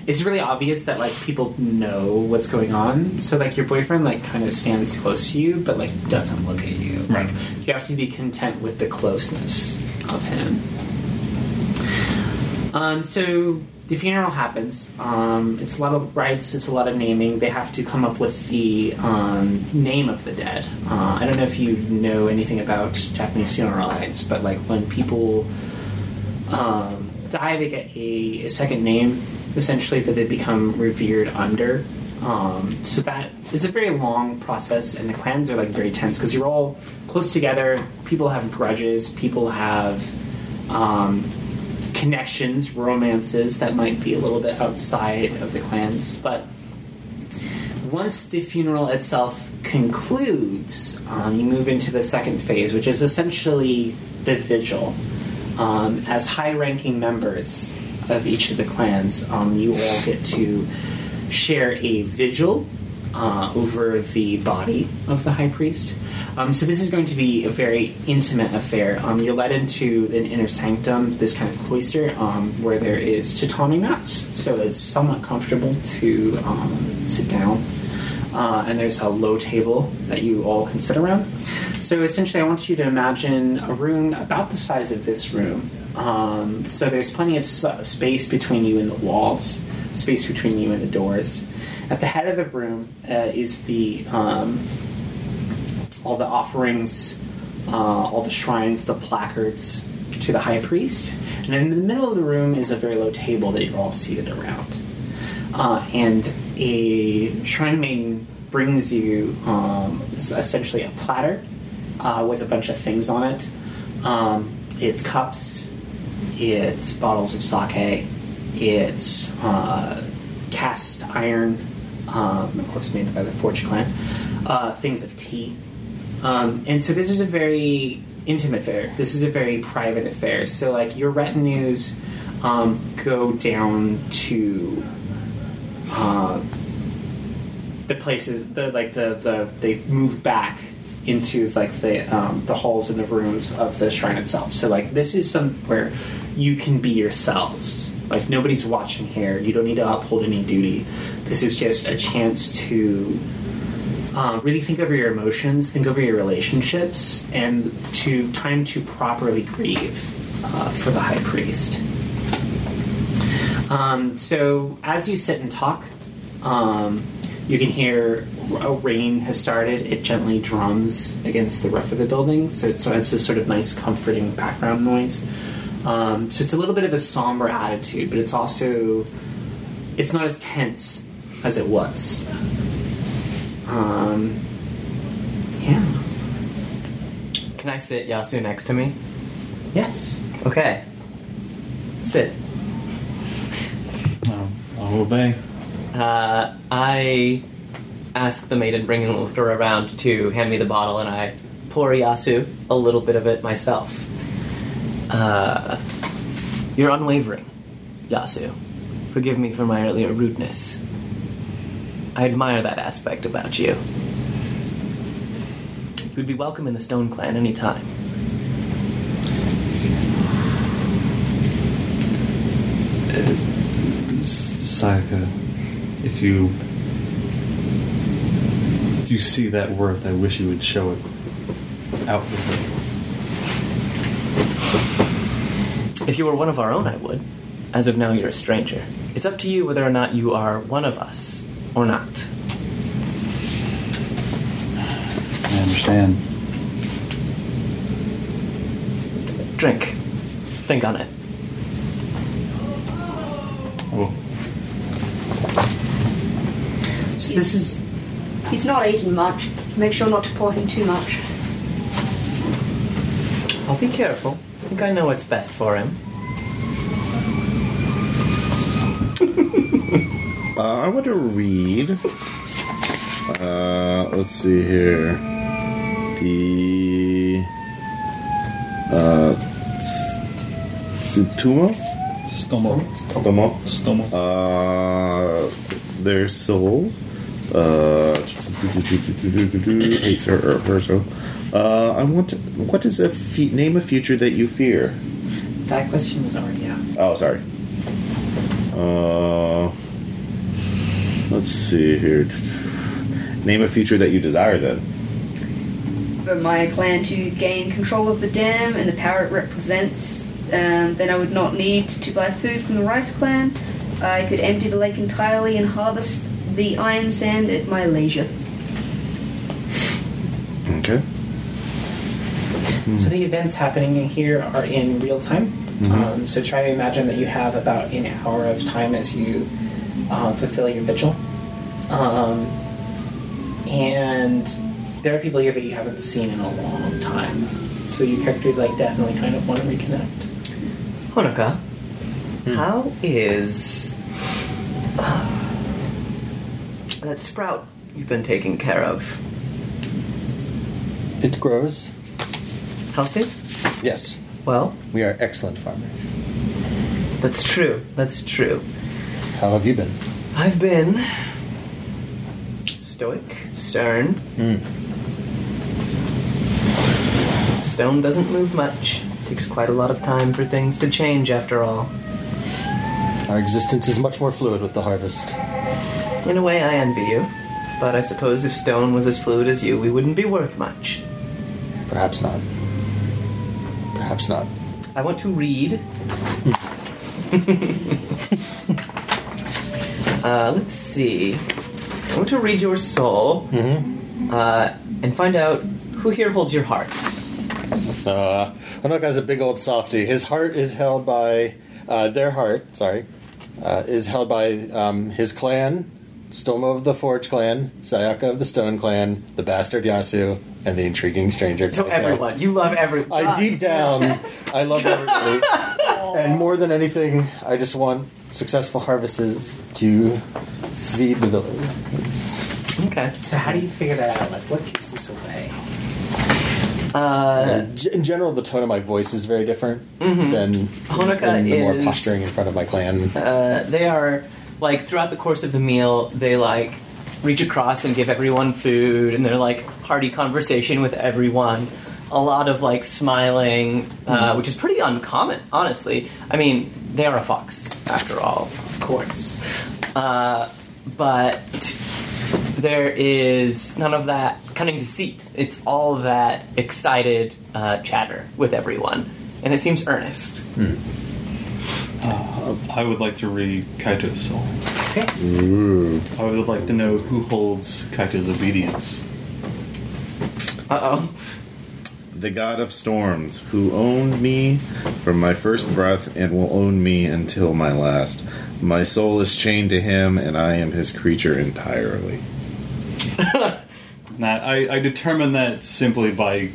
it's really obvious that like people know what's going on. So like your boyfriend like kind of stands close to you but like doesn't look at you. Right. Like you have to be content with the closeness of him. Um, so the funeral happens. Um, it's a lot of rites. It's a lot of naming. They have to come up with the um, name of the dead. Uh, I don't know if you know anything about Japanese funeral rites, but like when people um, die, they get a, a second name, essentially that they become revered under. Um, so that is a very long process, and the clans are like very tense because you're all close together. People have grudges. People have um, connections, romances that might be a little bit outside of the clans. But once the funeral itself concludes, um, you move into the second phase, which is essentially the vigil. Um, as high ranking members of each of the clans, um, you all get to share a vigil uh, over the body of the high priest. Um, so this is going to be a very intimate affair. Um, you're led into an inner sanctum, this kind of cloister, um, where there is tatami mats, so it's somewhat comfortable to um, sit down. Uh, and there's a low table that you all can sit around. So essentially, I want you to imagine a room about the size of this room. Um, so there's plenty of space between you and the walls, space between you and the doors. At the head of the room uh, is the um, all the offerings, uh, all the shrines, the placards to the high priest. And in the middle of the room is a very low table that you're all seated around. Uh, and a shrine maiden brings you um, essentially a platter uh, with a bunch of things on it. Um, it's cups, it's bottles of sake, it's uh, cast iron, um, of course made by the Forge clan, uh, things of tea. Um, and so this is a very intimate affair. This is a very private affair. So like your retinues um, go down to uh, the places, the like the the they move back into like the um, the halls and the rooms of the shrine itself. So like this is somewhere you can be yourselves. Like nobody's watching here. You don't need to uphold any duty. This is just a chance to uh, really think over your emotions, think over your relationships, and to time to properly grieve uh, for the high priest. Um, so as you sit and talk, um, you can hear a rain has started. It gently drums against the roof of the building, so it's, so it's this sort of nice, comforting background noise. Um, so it's a little bit of a somber attitude, but it's also it's not as tense as it was. Um, yeah. Can I sit Yasu next to me? Yes. Okay. Sit. I'll, I'll obey. Uh, I ask the maiden bringing the liquor around to hand me the bottle, and I pour Yasu a little bit of it myself. Uh, you're unwavering, Yasu. Forgive me for my earlier rudeness. I admire that aspect about you. You'd be welcome in the Stone Clan anytime. Sayaka, if you if you see that worth, I wish you would show it outwardly. If you were one of our own, I would. As of now, you're a stranger. It's up to you whether or not you are one of us or not. I understand. Drink. Think on it. Oh, So this is He's not eating much. Make sure not to pour him too much. I'll be careful. I think I know what's best for him. Uh, I want to read. Uh, let's see here. The uh, S- Tsutomo, Stomo. Tomo, Stomo. uh, their soul. Uh, hates her or her soul. Uh, I want. To, what is a fe- name a future that you fear? that question was already asked. Oh, sorry. Uh, let's see here. Name a future that you desire, then. For my clan to gain control of the dam and the power it represents, um, then I would not need to buy food from the Rice Clan. I could empty the lake entirely and harvest the iron sand at my leisure. Okay. So the events happening in here are in real time. Um, so try to imagine that you have about an hour of time as you um, fulfill your vigil. Um, and there are people here that you haven't seen in a long time. So your characters like definitely kind of want to reconnect. Honoka, how is uh, that sprout you've been taking care of? It grows. Healthy? Yes, Well, we are excellent farmers. that's true. That's true. How have you been? I've been stoic, stern. Hmm. Stone doesn't move much. Takes quite a lot of time for things to change after all. Our existence is much more fluid with the harvest. In a way, I envy you. But I suppose if stone was as fluid as you, we wouldn't be worth much. Perhaps not. Perhaps not. I want to read. uh, let's see. I want to read your soul uh, and find out who here holds your heart. Uh, Honoka's a big old softy. His heart is held by uh, their heart. Sorry, uh, is held by um, his clan, Stoma of the Forge clan, Sayaka of the Stone clan, the bastard Yasu, and the intriguing stranger. So Kaito. everyone, you love everyone. I deep down, I love everybody, and more than anything, I just want successful harvests to feed the village. Okay. So how do you figure that out? Like, what keeps this away? Uh, in general, the tone of my voice is very different than, Honoka than the more posturing in front of my clan. uh, they are like throughout the course of the meal, they like reach across and give everyone food, and they're like hearty conversation with everyone. A lot of like smiling, uh, which is pretty uncommon, honestly. I mean, they are a fox after all. Of course. Uh, but there is none of that cunning deceit. It's all that excited uh, chatter with everyone, and it seems earnest. Uh, I would like to read Kaito's soul. Okay. I would like to know who holds Kaito's obedience. Uh oh. The god of storms, who owned me from my first breath and will own me until my last. My soul is chained to him, and I am his creature entirely. Now, I, I determine that simply by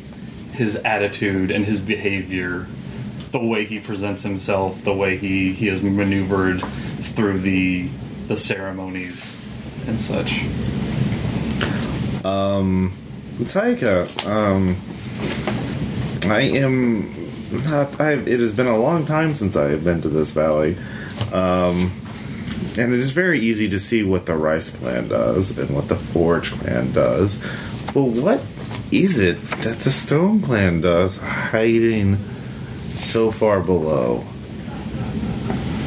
his attitude and his behavior, the way he presents himself, the way he, he has maneuvered through the the ceremonies and such. Sayaka, um, I am not. I, it has been a long time since I have been to this valley, um, and it is very easy to see what the Rice clan does and what the Forge clan does. But what is it that the Stone clan does, hiding so far below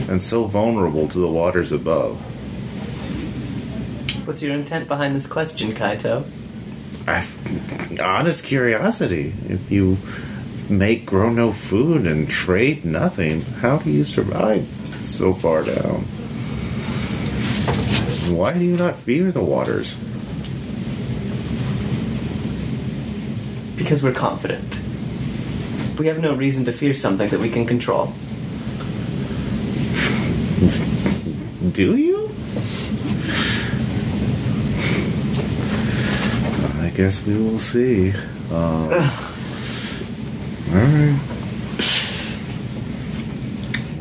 and so vulnerable to the waters above? What's your intent behind this question, Kaito? I, honest curiosity. If you make grow no food and trade nothing, how do you survive so far down? Why do you not fear the waters? Because we're confident. We have no reason to fear something that we can control. Do you? I guess we will see. Um, all right.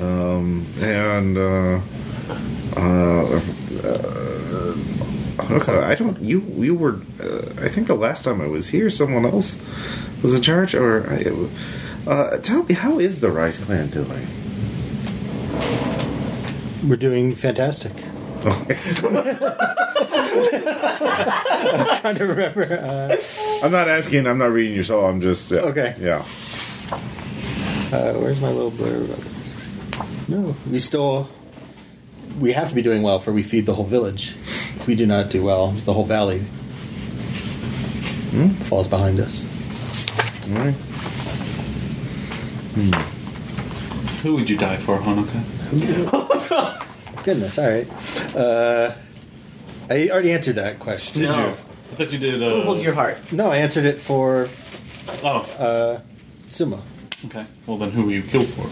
Um, and uh, uh, uh, okay, I don't. You you were. Uh, I think the last time I was here, someone else was in charge. Or I, uh, tell me, how is the Rice Clan doing? We're doing fantastic. I'm trying to remember. Uh, I'm not asking. I'm not reading your soul. I'm just. Okay. Yeah. uh, where's my little blurb? No, we still. We have to be doing well, for we feed the whole village. If we do not do well, the whole valley falls behind us. All right. Who would you die for, Honoka? Goodness, all right. Uh, I already answered that question. Did No. you? I thought you did. Uh, Who holds your heart? No, I answered it for Oh, uh, Sumo. okay. Well, then who will you kill for?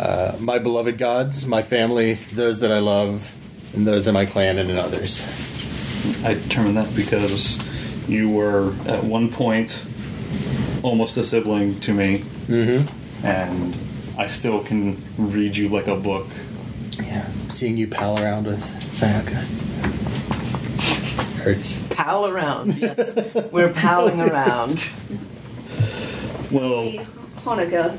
Uh, my beloved gods, my family, those that I love, and those in my clan and in others. I determined that because you were at one point almost a sibling to me, Mm-hmm. and I still can read you like a book. Yeah. Seeing you pal around with Sayaka hurts. Pal around. Yes, we're palling around. Well, Honoka.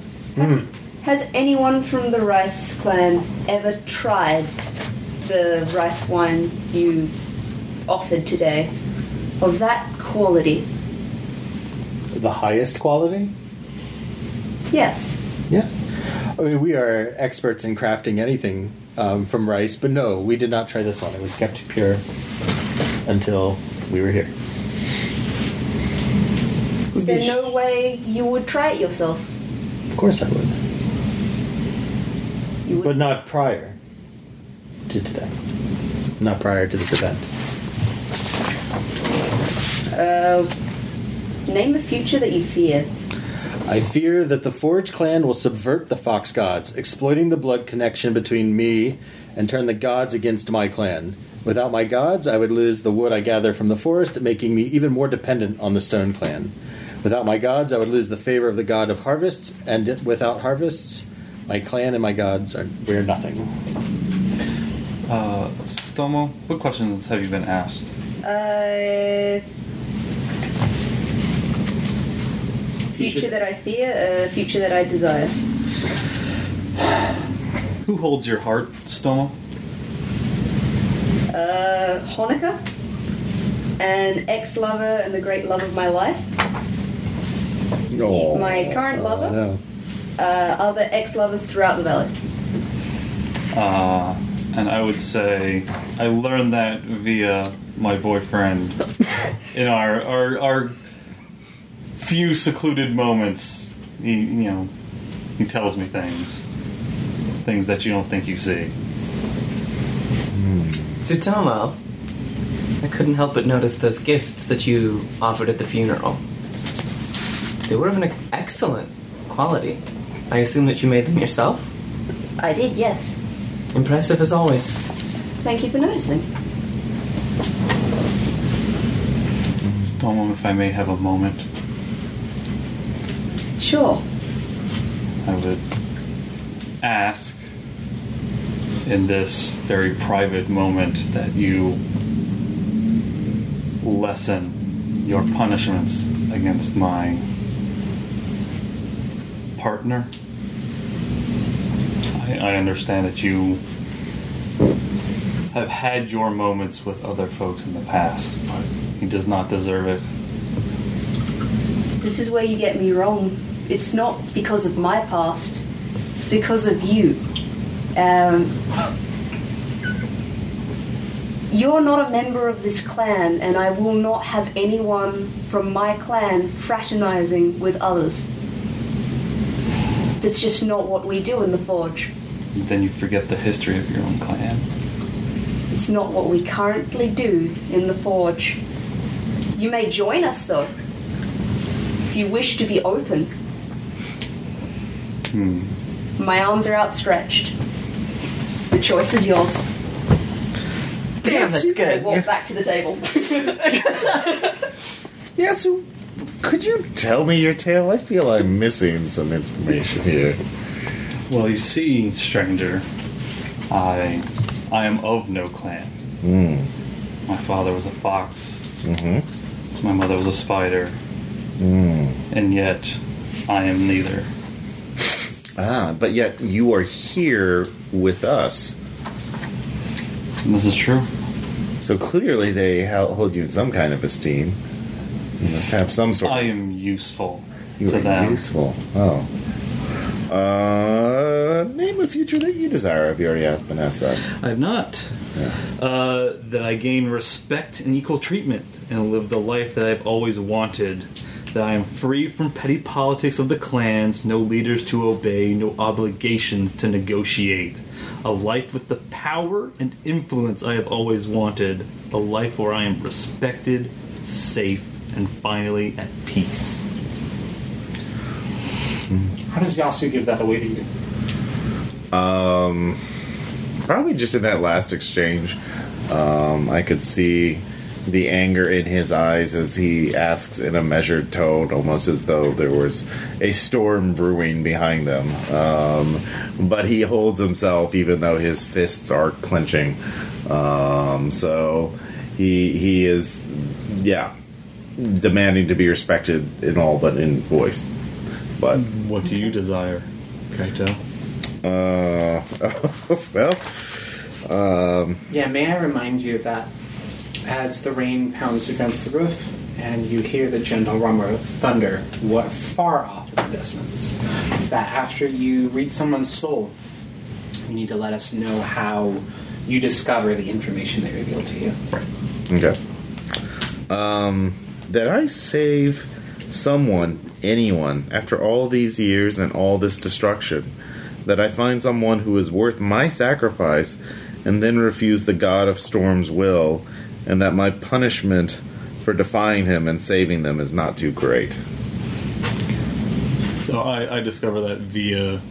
Has anyone from the Rice clan ever tried the rice wine you offered today? Of that quality? The highest quality? Yes. Yeah. I mean, we are experts in crafting anything um, from rice, but no, we did not try this one. It was kept pure until we were here. Is there no way you would try it yourself? Of course I would. You would. But not prior to today. Not prior to this event. Uh, name a future that you fear. I fear that the Forge clan will subvert the Fox gods, exploiting the blood connection between me and turn the gods against my clan. Without my gods, I would lose the wood I gather from the forest, making me even more dependent on the Stone clan. Without my gods, I would lose the favor of the god of harvests, and without harvests, my clan and my gods are we're nothing. uh, Stomo, what questions have you been asked? Uh, future that I fear, uh, future that I desire. Who holds your heart, Stomo? Uh, Honoka, an ex-lover and the great love of my life. Oh. My current lover, No. uh, other ex-lovers throughout the valley. Uh, and I would say I learned that via my boyfriend in our our, our few secluded moments. He, you know, he tells me things, things that you don't think you see. Hmm. Tsutomo, I couldn't help but notice those gifts that you offered at the funeral. They were of an excellent quality. I assume that you made them yourself? I did, yes. Impressive as always. Thank you for noticing. Stomo, if I may have a moment, Sure. I would ask in this very private moment that you lessen your punishments against my partner. I, I understand that you have had your moments with other folks in the past, but he does not deserve it. This is where you get me wrong. It's not because of my past. It's because of you. Um, you're not a member of this clan, and I will not have anyone from my clan fraternizing with others. That's just not what we do in the Forge. Then you forget the history of your own clan. It's not what we currently do in the Forge. You may join us, though, if you wish to be open. Hmm. My arms are outstretched. The choice is yours. Damn, that's I good. walk back to the table. Yeah, so could you tell me your tale? I feel I'm missing some information here. Well, you see, stranger, I I am of no clan. Mm. My father was a fox. Mm-hmm. My mother was a spider, Mm. and yet I am neither. Ah, but yet you are here with us. This is true. So clearly they hold you in some kind of esteem. You must have some sort I am useful You to are them. useful. Oh. Uh, name a future that you desire. Have you already asked, been asked that? I have not. Uh, that I gain respect and equal treatment and live the life that I've always wanted. That I am free from petty politics of the clans, no leaders to obey, no obligations to negotiate. A life with the power and influence I have always wanted. A life where I am respected, safe, and finally at peace. How does Yasu give that away to you? Um, probably just in that last exchange, um, I could see the anger in his eyes as he asks in a measured tone, almost as though there was a storm brewing behind them. Um, but he holds himself, even though his fists are clenching. Um, so he he is, yeah, demanding to be respected in all but in voice. But What do you desire, Kaito? uh, well. Um, Yeah, may I remind you that as the rain pounds against the roof and you hear the gentle rumble of thunder what far off in the distance, that after you read someone's soul, you need to let us know how you discover the information they reveal to you. Okay. Um, that I save someone, anyone, after all these years and all this destruction. That I find someone who is worth my sacrifice and then refuse the God of Storm's will, and that my punishment for defying him and saving them is not too great. So I, I discover that via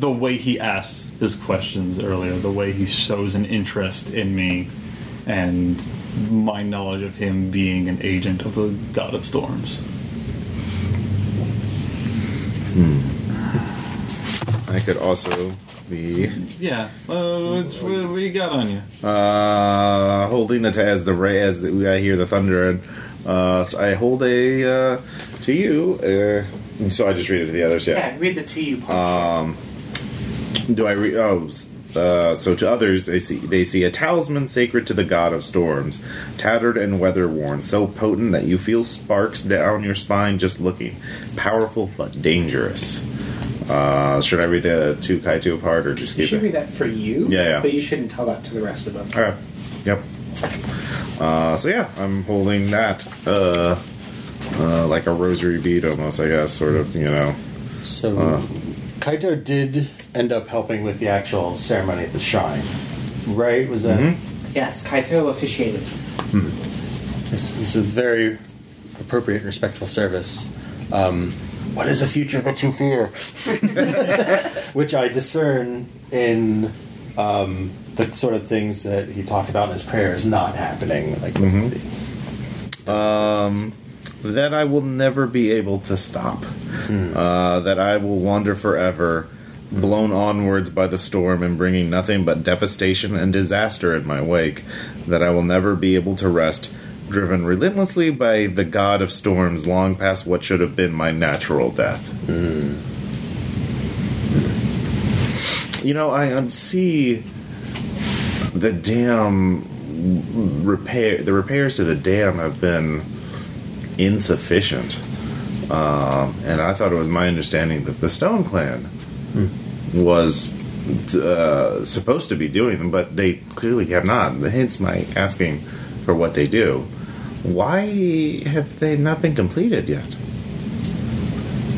the way he asks his questions earlier, the way he shows an interest in me, and my knowledge of him being an agent of the God of Storms. Hmm. I could also be Yeah, uh, what's, what, what you got on you? uh, holding it as the ray as I hear the thunder, and uh, so I hold a uh, to you. Uh, so I just read it to the others. Yeah, Yeah. read the to you part. Um, do I read? Oh, uh, so to others they see they see a talisman sacred to the god of storms, tattered and weather worn, so potent that you feel sparks down your spine just looking. Powerful but dangerous. Uh, should I read the two Kaito part or just you keep should it? read that for you, Yeah, yeah. but you shouldn't tell that to the rest of us. Okay. Yep. Uh, so yeah, I'm holding that uh, uh, like a rosary bead almost, I guess, sort of, you know. So, Uh. Kaito did end up helping with the actual ceremony at the shrine, right? Was that? Mm-hmm. Yes, Kaito officiated. This is a very appropriate and respectful service. Um, what is a future that you fear? Which I discern in um, the sort of things that he talked about in his prayers not happening. Like, he? Um, that I will never be able to stop. Uh, that I will wander forever, blown onwards by the storm and bringing nothing but devastation and disaster in my wake. That I will never be able to rest, driven relentlessly by the god of storms long past what should have been my natural death. You know, I see the dam repair. The repairs to the dam have been insufficient, um, and I thought it was my understanding that the Stone Clan was uh, supposed to be doing them, but they clearly have not. The hence, my asking for what they do. Why have they not been completed yet?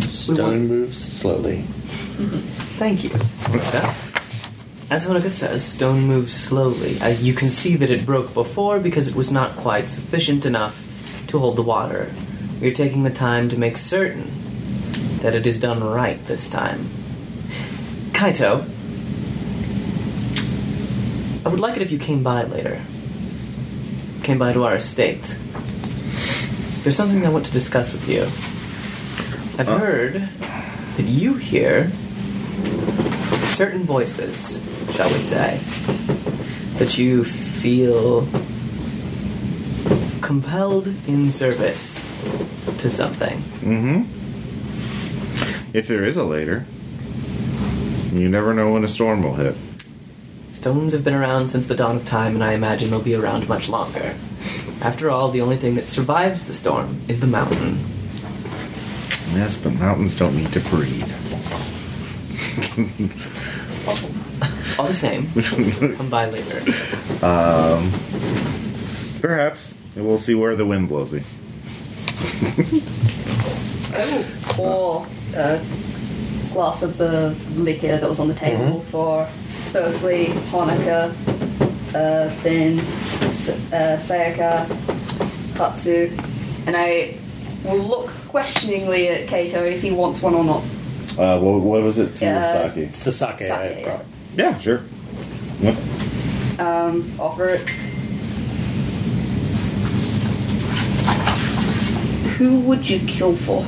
Stone moves slowly. Thank you. As Honoka says, stone moves slowly. Uh, you can see that it broke before because it was not quite sufficient enough to hold the water. We're taking the time to make certain that it is done right this time. Kaito, I would like it if you came by later. Came by to our estate. There's something I want to discuss with you. I've Uh. heard that you hear certain voices, shall we say, that you feel compelled in service to something. Mm-hmm. If there is a later, you never know when a storm will hit. Stones have been around since the dawn of time, and I imagine they'll be around much longer. After all, the only thing that survives the storm is the mountain. Yes, but mountains don't need to breathe. All the same, come by later. Um, perhaps we'll see where the wind blows me. pour a glass of the liquor that was on the table for firstly Honoka, uh, then uh, Sayaka, Katsu, and I will look questioningly at Kato if he wants one or not. Uh, what, what was it? Yeah. Tsurasaki. It's the sake, I Sake, brought. Yeah, sure. Yep. Um, offer it. Who would you kill for?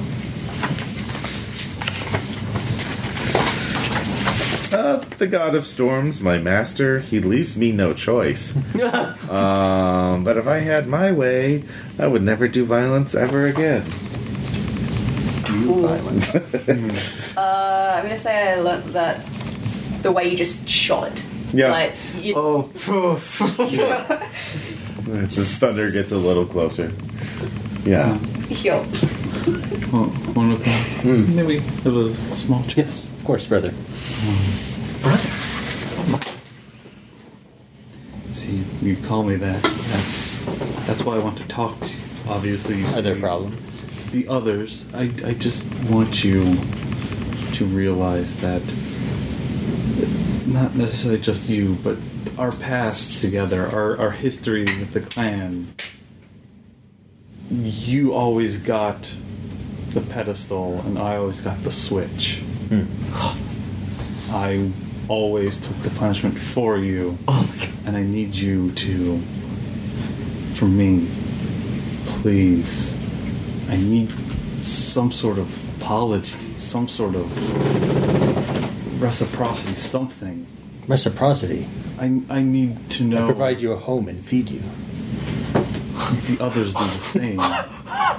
Uh, the god of storms, my master, he leaves me no choice. um, but if I had my way, I would never do violence ever again. Do violence. Uh, I'm gonna say I learnt that the way you just shot it. Yeah. Like, you, Oh, poof. Just thunder gets a little closer. Yeah. yo, Oh, Honoka, may we have a small chat? yes, of course, brother. Brother! See, you call me that. That's that's why I want to talk to you. Obviously, you Are there see problem? The others, I, I just want you to realize that not necessarily just you, but our past together, our, our history with the clan. You always got the pedestal, and I always got the switch. Hmm. I always took the punishment for you, oh and I need you to, for me, please. I need some sort of apology, some sort of reciprocity, something. Reciprocity. I, I need to know. I provide you a home and feed you. The others do the same.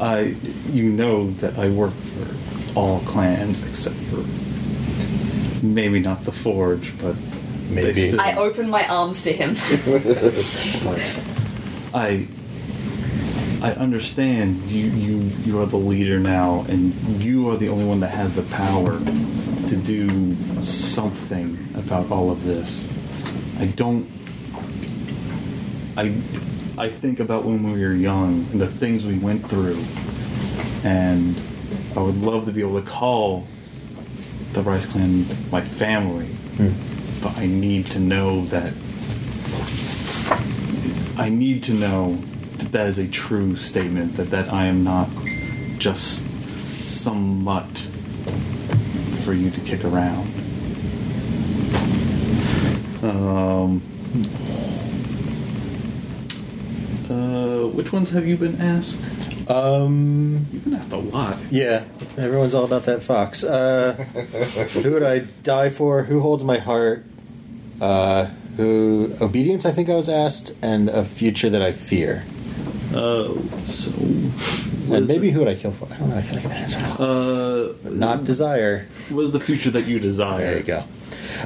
I, you know that I work for all clans except for maybe not the Forge, but Maybe. still- I open my arms to him. I I understand you you you are the leader now and you are the only one that has the power to do something about all of this. I don't I I think about when we were young and the things we went through and I would love to be able to call the Rice Clan my family. But I need to know that I need to know that that is a true statement. That that I am not just some mutt for you to kick around. Um. Uh, which ones have you been asked? Um, You've been asked a lot. yeah, everyone's all about that fox. Uh, who would I die for? Who holds my heart? Uh, who obedience? I think I was asked, and a future that I fear. Uh, so. And maybe who would I kill for? I don't know. I feel like I've been answering. Uh, Not desire. Was the future that you desire? There you go.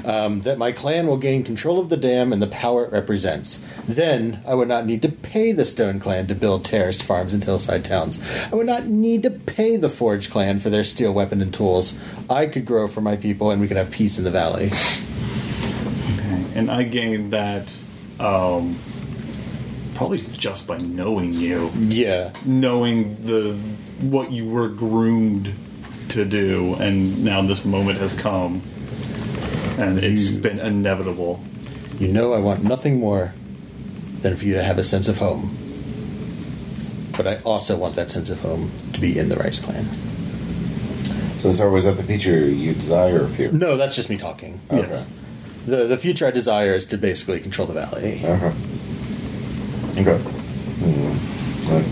Um, that my clan will gain control of the dam and the power it represents. Then I would not need to pay the Stone Clan to build terraced farms and hillside towns. I would not need to pay the Forge Clan for their steel weapon and tools. I could grow for my people, and we could have peace in the valley. Okay, and I gained that um, probably just by knowing you, Yeah, knowing the what you were groomed to do, and now this moment has come, and it's You- been inevitable. you know I want nothing more than for you to have a sense of home. But I also want that sense of home to be in the Rice Clan. So, sorry, was that the feature you desire or fear? No, that's just me talking. Okay. Yes. The the future I desire is to basically control the valley. Okay. Okay. Hmm. Right.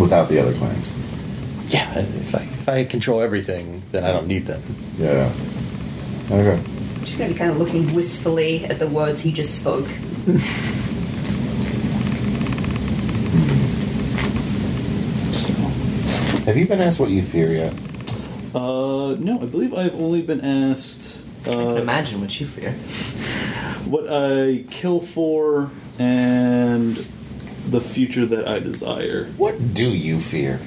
Without the other clans. Yeah, if I if I control everything, then I don't need them. Yeah. Okay. I'm just gonna be kind of looking wistfully at the words he just spoke. Have you been asked what you fear yet? uh, no, I believe I've only been asked I can uh, imagine what you fear. what I kill for and the future that I desire. What do you fear?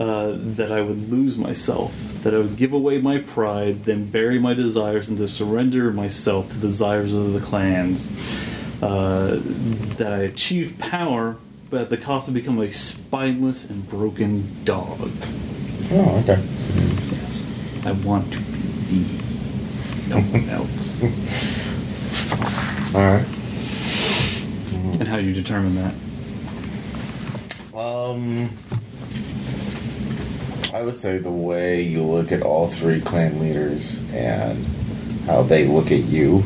uh, that I would lose myself, that I would give away my pride, then bury my desires, and to surrender myself to the desires of the clans. Uh, that I achieve power, but at the cost of becoming a spineless and broken dog. Oh, okay. Yes. I want to be no one else. All right. and how do you determine that? Um, I would say the way you look at all three clan leaders and how they look at you.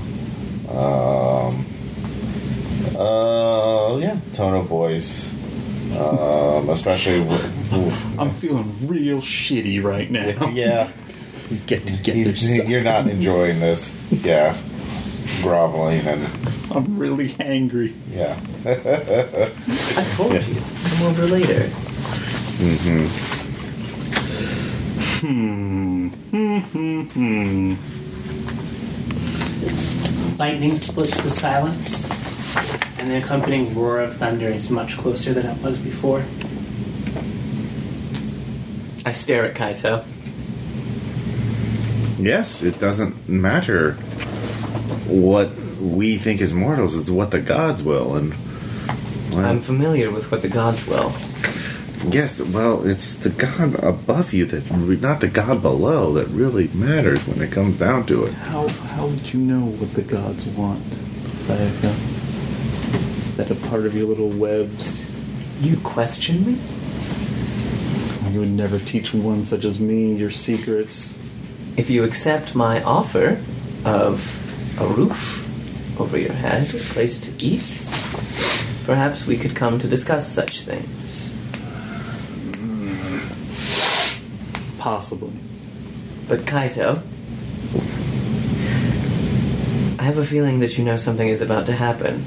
Um, uh, yeah, tone of voice, um, especially with, I'm feeling real shitty right now. yeah. He's getting together. You- You're not enjoying this, yeah. Groveling and I'm really angry. yeah. I told Yeah. you. Come over later. hmm Hmm. Hmm. Hmm. Hmm. Lightning splits the silence, and the accompanying roar of thunder is much closer than it was before. I stare at Kaito. Yes, it doesn't matter what we think is mortals; it's what the gods will, and well, I'm familiar with what the gods will. Yes, well, it's the god above you that, not the god below, that really matters when it comes down to it. How how would you know what the gods want, Sayaka? Is that a part of your little webs? You question me? You would never teach one such as me your secrets. If you accept my offer of a roof over your head, a place to eat, perhaps we could come to discuss such things. Possibly. But Kaito, I have a feeling that you know something is about to happen.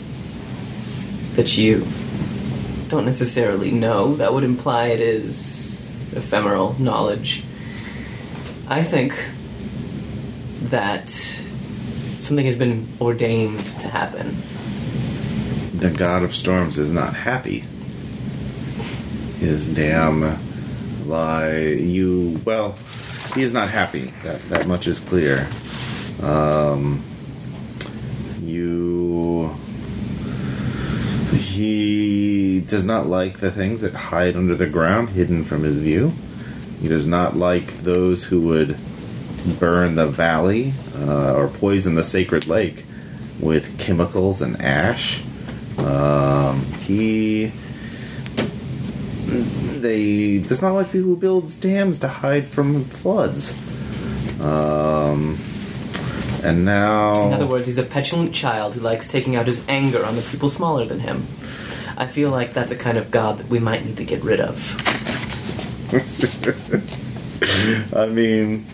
That you don't necessarily know. That would imply it is ephemeral knowledge. I think that something has been ordained to happen. The god of storms is not happy. His damn lie. You well, he is not happy. That that much is clear. Um, you. He does not like the things that hide under the ground, hidden from his view. He does not like those who would burn the valley uh, or poison the sacred lake with chemicals and ash. Um, he they does not like people who builds dams to hide from floods. Um, and now, In other words, he's a petulant child who likes taking out his anger on the people smaller than him. I feel like that's a kind of god that we might need to get rid of. I mean,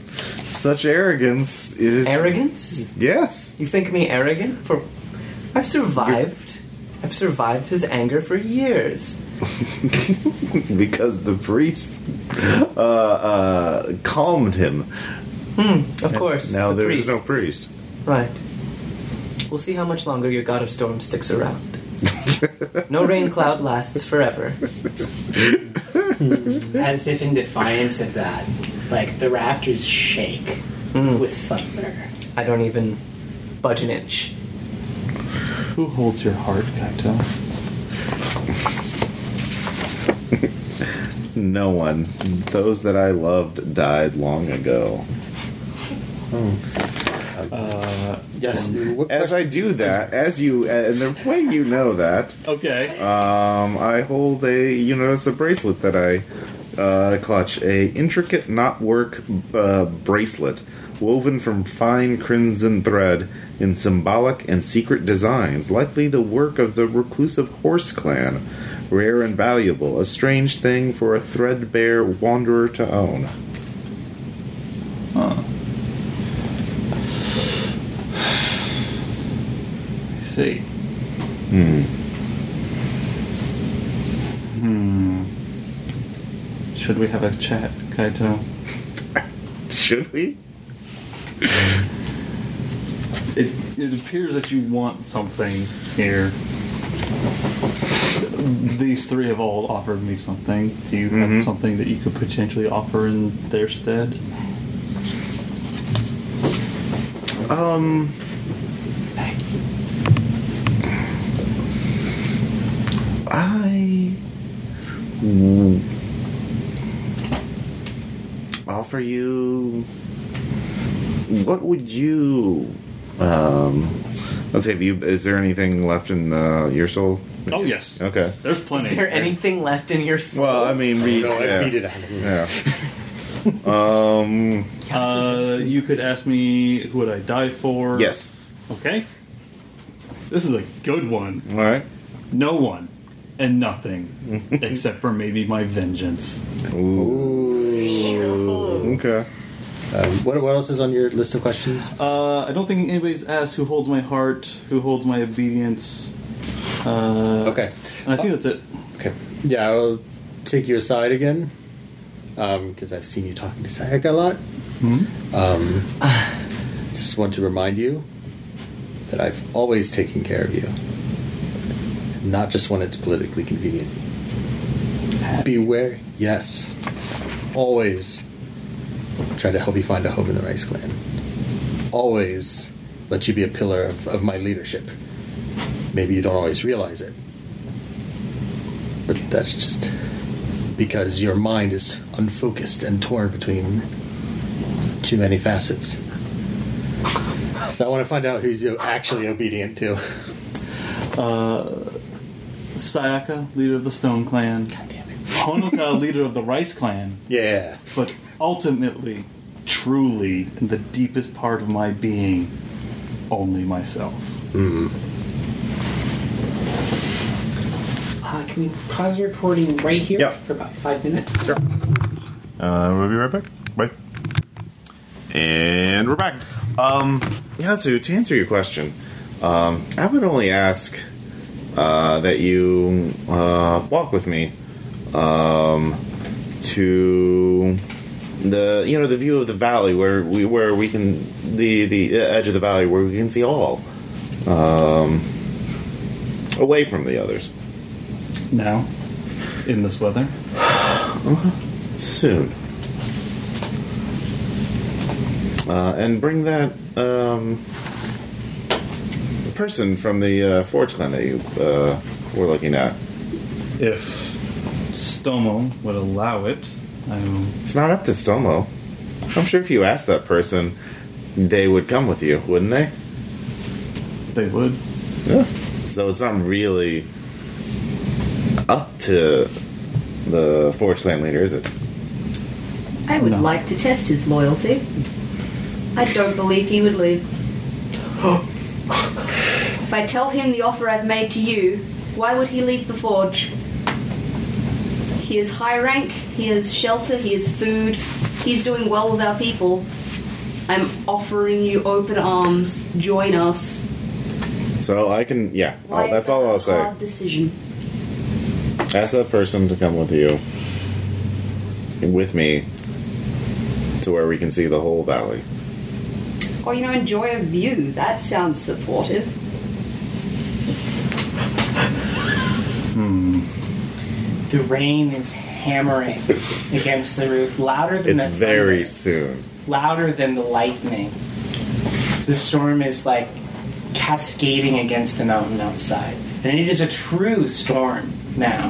such arrogance is Arrogance? Yes, You think me arrogant? For I've survived. I've survived his anger for years. because the priest uh, uh, calmed him. Hmm, of course. Now the there's no priest. Right. We'll see how much longer your god of storm sticks around. no rain cloud lasts forever. As if in defiance of that, like the rafters shake Mm. with thunder. I don't even budge an inch. Who holds your heart, Kaito? No one. Those that I loved died long ago. Uh, Yes. what As I do that, as you, and the way you know that, okay. Um, I hold a you know it's a bracelet that I uh, clutch a intricate knotwork uh, bracelet woven from fine crimson thread in symbolic and secret designs, likely the work of the reclusive horse clan. Rare and valuable, a strange thing for a threadbare wanderer to own. Huh. I see. Hmm. Hmm. Should we have a chat, Kaito? Should we? It, it appears that you want something here. These three have all offered me something. Do you have Mhm. something that you could potentially offer in their stead? Um. I offer you? What would you? Um, let's say, if you is there anything left in uh, your soul? Oh yes, Okay. there's plenty. Is there anything left in your soul? Well, I mean, we No, yeah. I beat it out of him. Yeah. um. Uh, you could ask me who would I die for? Yes. Okay. This is a good one. All right. No one and nothing except for maybe my vengeance. Ooh. Okay. Um, what, what else is on your list of questions? Uh, I don't think anybody's asked who holds my heart, who holds my obedience. Uh, Okay. I think that's it. Okay. Yeah, I'll take you aside again because I've seen you talking to Sayaka a lot. Um, just want to remind you that I've always taken care of you, not just when it's politically convenient. Beware, yes, always try to help you find a home in the Rice Clan. Always let you be a pillar of, of my leadership. Maybe you don't always realize it, but that's just because your mind is unfocused and torn between too many facets. So I want to find out who's actually obedient to. Uh, Sayaka, leader of the Stone Clan. Honoka, leader of the Rice Clan. Yeah. But ultimately, truly, in the deepest part of my being, only myself. Uh, can we pause the recording right here Yeah. for about five minutes? Sure. Uh, we'll be right back. Bye. And we're back. Um, Yasu, to answer your question, um, I would only ask uh, that you uh, walk with me um, to the you know the view of the valley where we where we can the the edge of the valley where we can see all um, away from the others Now, in this weather, soon. Uh, and bring that um, person from the uh, Forge clan that you uh, were looking at. if Stomo would allow it, I'm It's not up to Somo. I'm sure if you asked that person, they would come with you, wouldn't they? they would. Yeah. So it's not really up to the Forge clan leader, is it? I would No. like to test his loyalty. I don't believe he would leave. if I tell him the offer I've made to you, why would he leave the forge? He is high rank, he has shelter, he has food, he's doing well with our people. I'm offering you open arms. Join us. So I can, yeah. Why I'll, is that's that all a I'll say. Hard decision. Ask that person to come with you with me to where we can see the whole valley Or you know, enjoy a view. That sounds supportive. Hmm. The rain is hammering against the roof, louder than it's the very thunder, soon louder than the lightning. The storm is like cascading against the mountain outside, and it is a true storm now.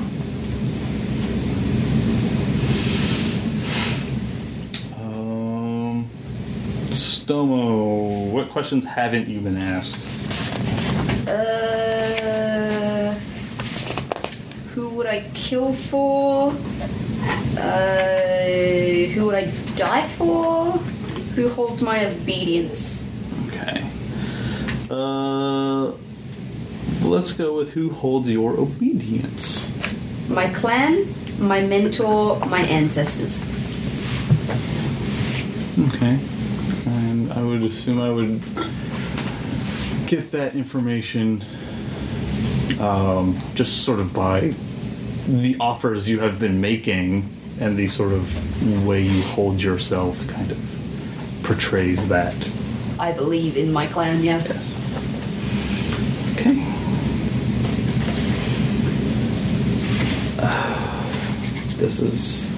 Um, Stomo, what questions haven't you been asked? Uh, who would I kill for? Uh, who would I die for? Who holds my obedience? Okay. Uh, let's go with who holds your obedience. My clan, my mentor, my ancestors. Okay. And I would assume I would get that information um, just sort of by the offers you have been making and the sort of way you hold yourself kind of portrays that. I believe in my clan, yeah. Yes. This is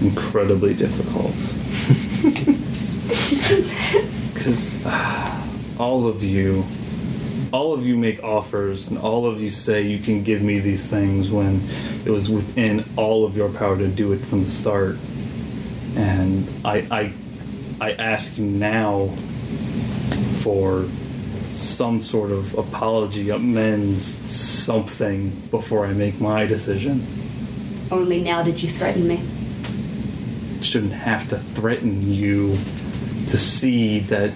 incredibly difficult. Because uh, all of you all of you make offers and all of you say you can give me these things when it was within all of your power to do it from the start. And I I I ask you now for some sort of apology, amends, something before I make my decision. Only now did you threaten me. shouldn't have to threaten you to see that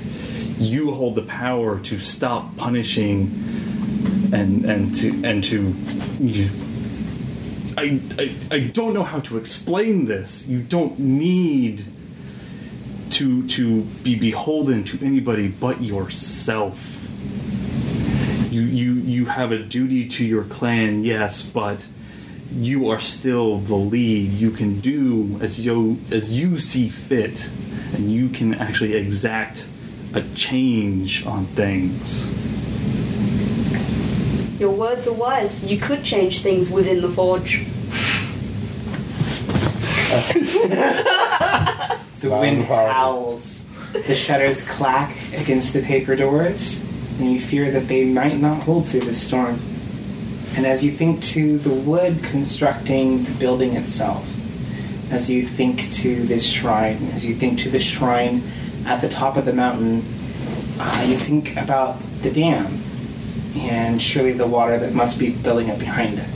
you hold the power to stop punishing and and to and to you, I, I I don't know how to explain this. You don't need to to be beholden to anybody but yourself. You you you have a duty to your clan, yes, but you are still the lead. You can do as you as you see fit, and you can actually exact a change on things. Your words are wise. You could change things within the forge. The wind howls. The shutters clack against the paper doors, and you fear that they might not hold through the storm. And as you think to the wood constructing the building itself, as you think to this shrine, as you think to the shrine at the top of the mountain, uh, you think about the dam and surely the water that must be building up behind it.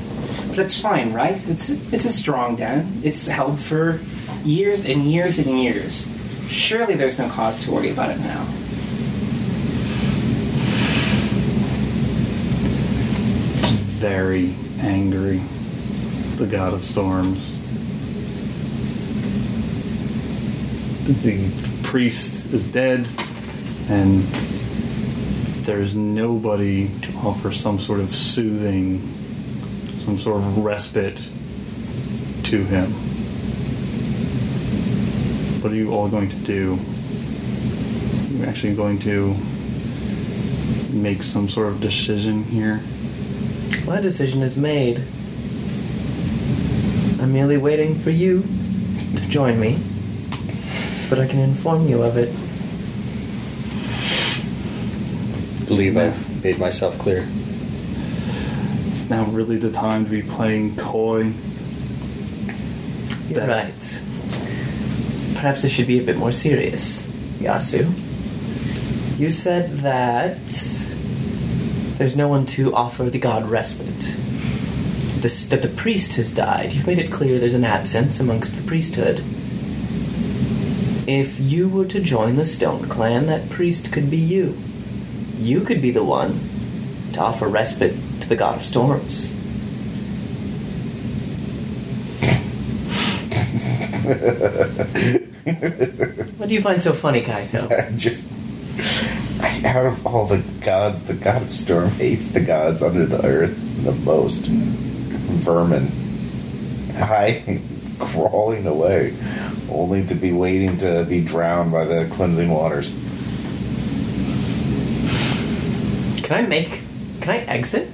But it's fine, right? It's it's a strong dam. It's held for years and years and years. Surely there's no cause to worry about it now. Very angry, the god of storms. The priest is dead, and there's nobody to offer some sort of soothing, some sort of respite to him. What are you all going to do? You're actually going to make some sort of decision here? My decision is made. I'm merely waiting for you to join me so that I can inform you of it. believe I've made myself clear. It's now really the time to be playing coy. You're That- right. Perhaps this should be a bit more serious, Yasu. You said that there's no one to offer the god respite. This, that the priest has died. You've made it clear there's an absence amongst the priesthood. If you were to join the Stone Clan, that priest could be you. You could be the one to offer respite to the god of storms. What do you find so funny, Kaito? Just out of all the gods, the god of storm hates the gods under the earth the most. Vermin, hiding, crawling away, only to be waiting to be drowned by the cleansing waters. Can I make? Can I exit?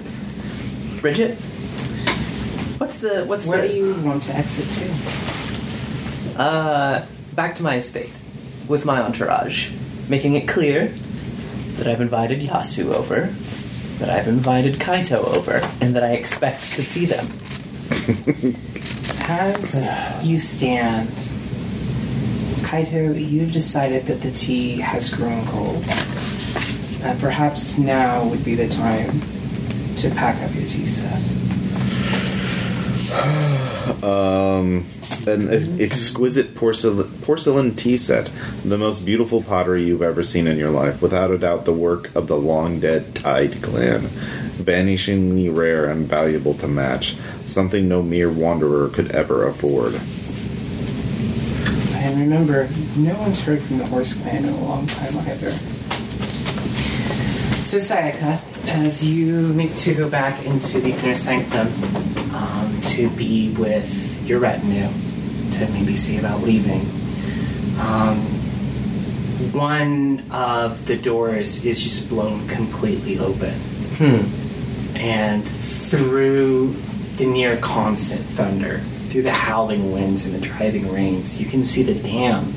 Bridget, what's the what's Where the? do you want to exit to? Uh, back to my estate with my entourage, making it clear that I've invited Yasu over, that I've invited Kaito over, and that I expect to see them. As you stand, Kaito, you've decided that the tea has grown cold. That perhaps now would be the time to pack up your tea set. Um, an exquisite porcelain, porcelain tea set, the most beautiful pottery you've ever seen in your life, without a doubt the work of the long dead Tide clan. Vanishingly rare and valuable to match, something no mere wanderer could ever afford. And remember, no one's heard from the Horse Clan in a long time either. So, Sayaka, as you make to go back into the inner sanctum um, to be with your retinue, to maybe see about leaving, um, one of the doors is just blown completely open. Hmm. and through the near constant thunder, through the howling winds and the driving rains, you can see the dam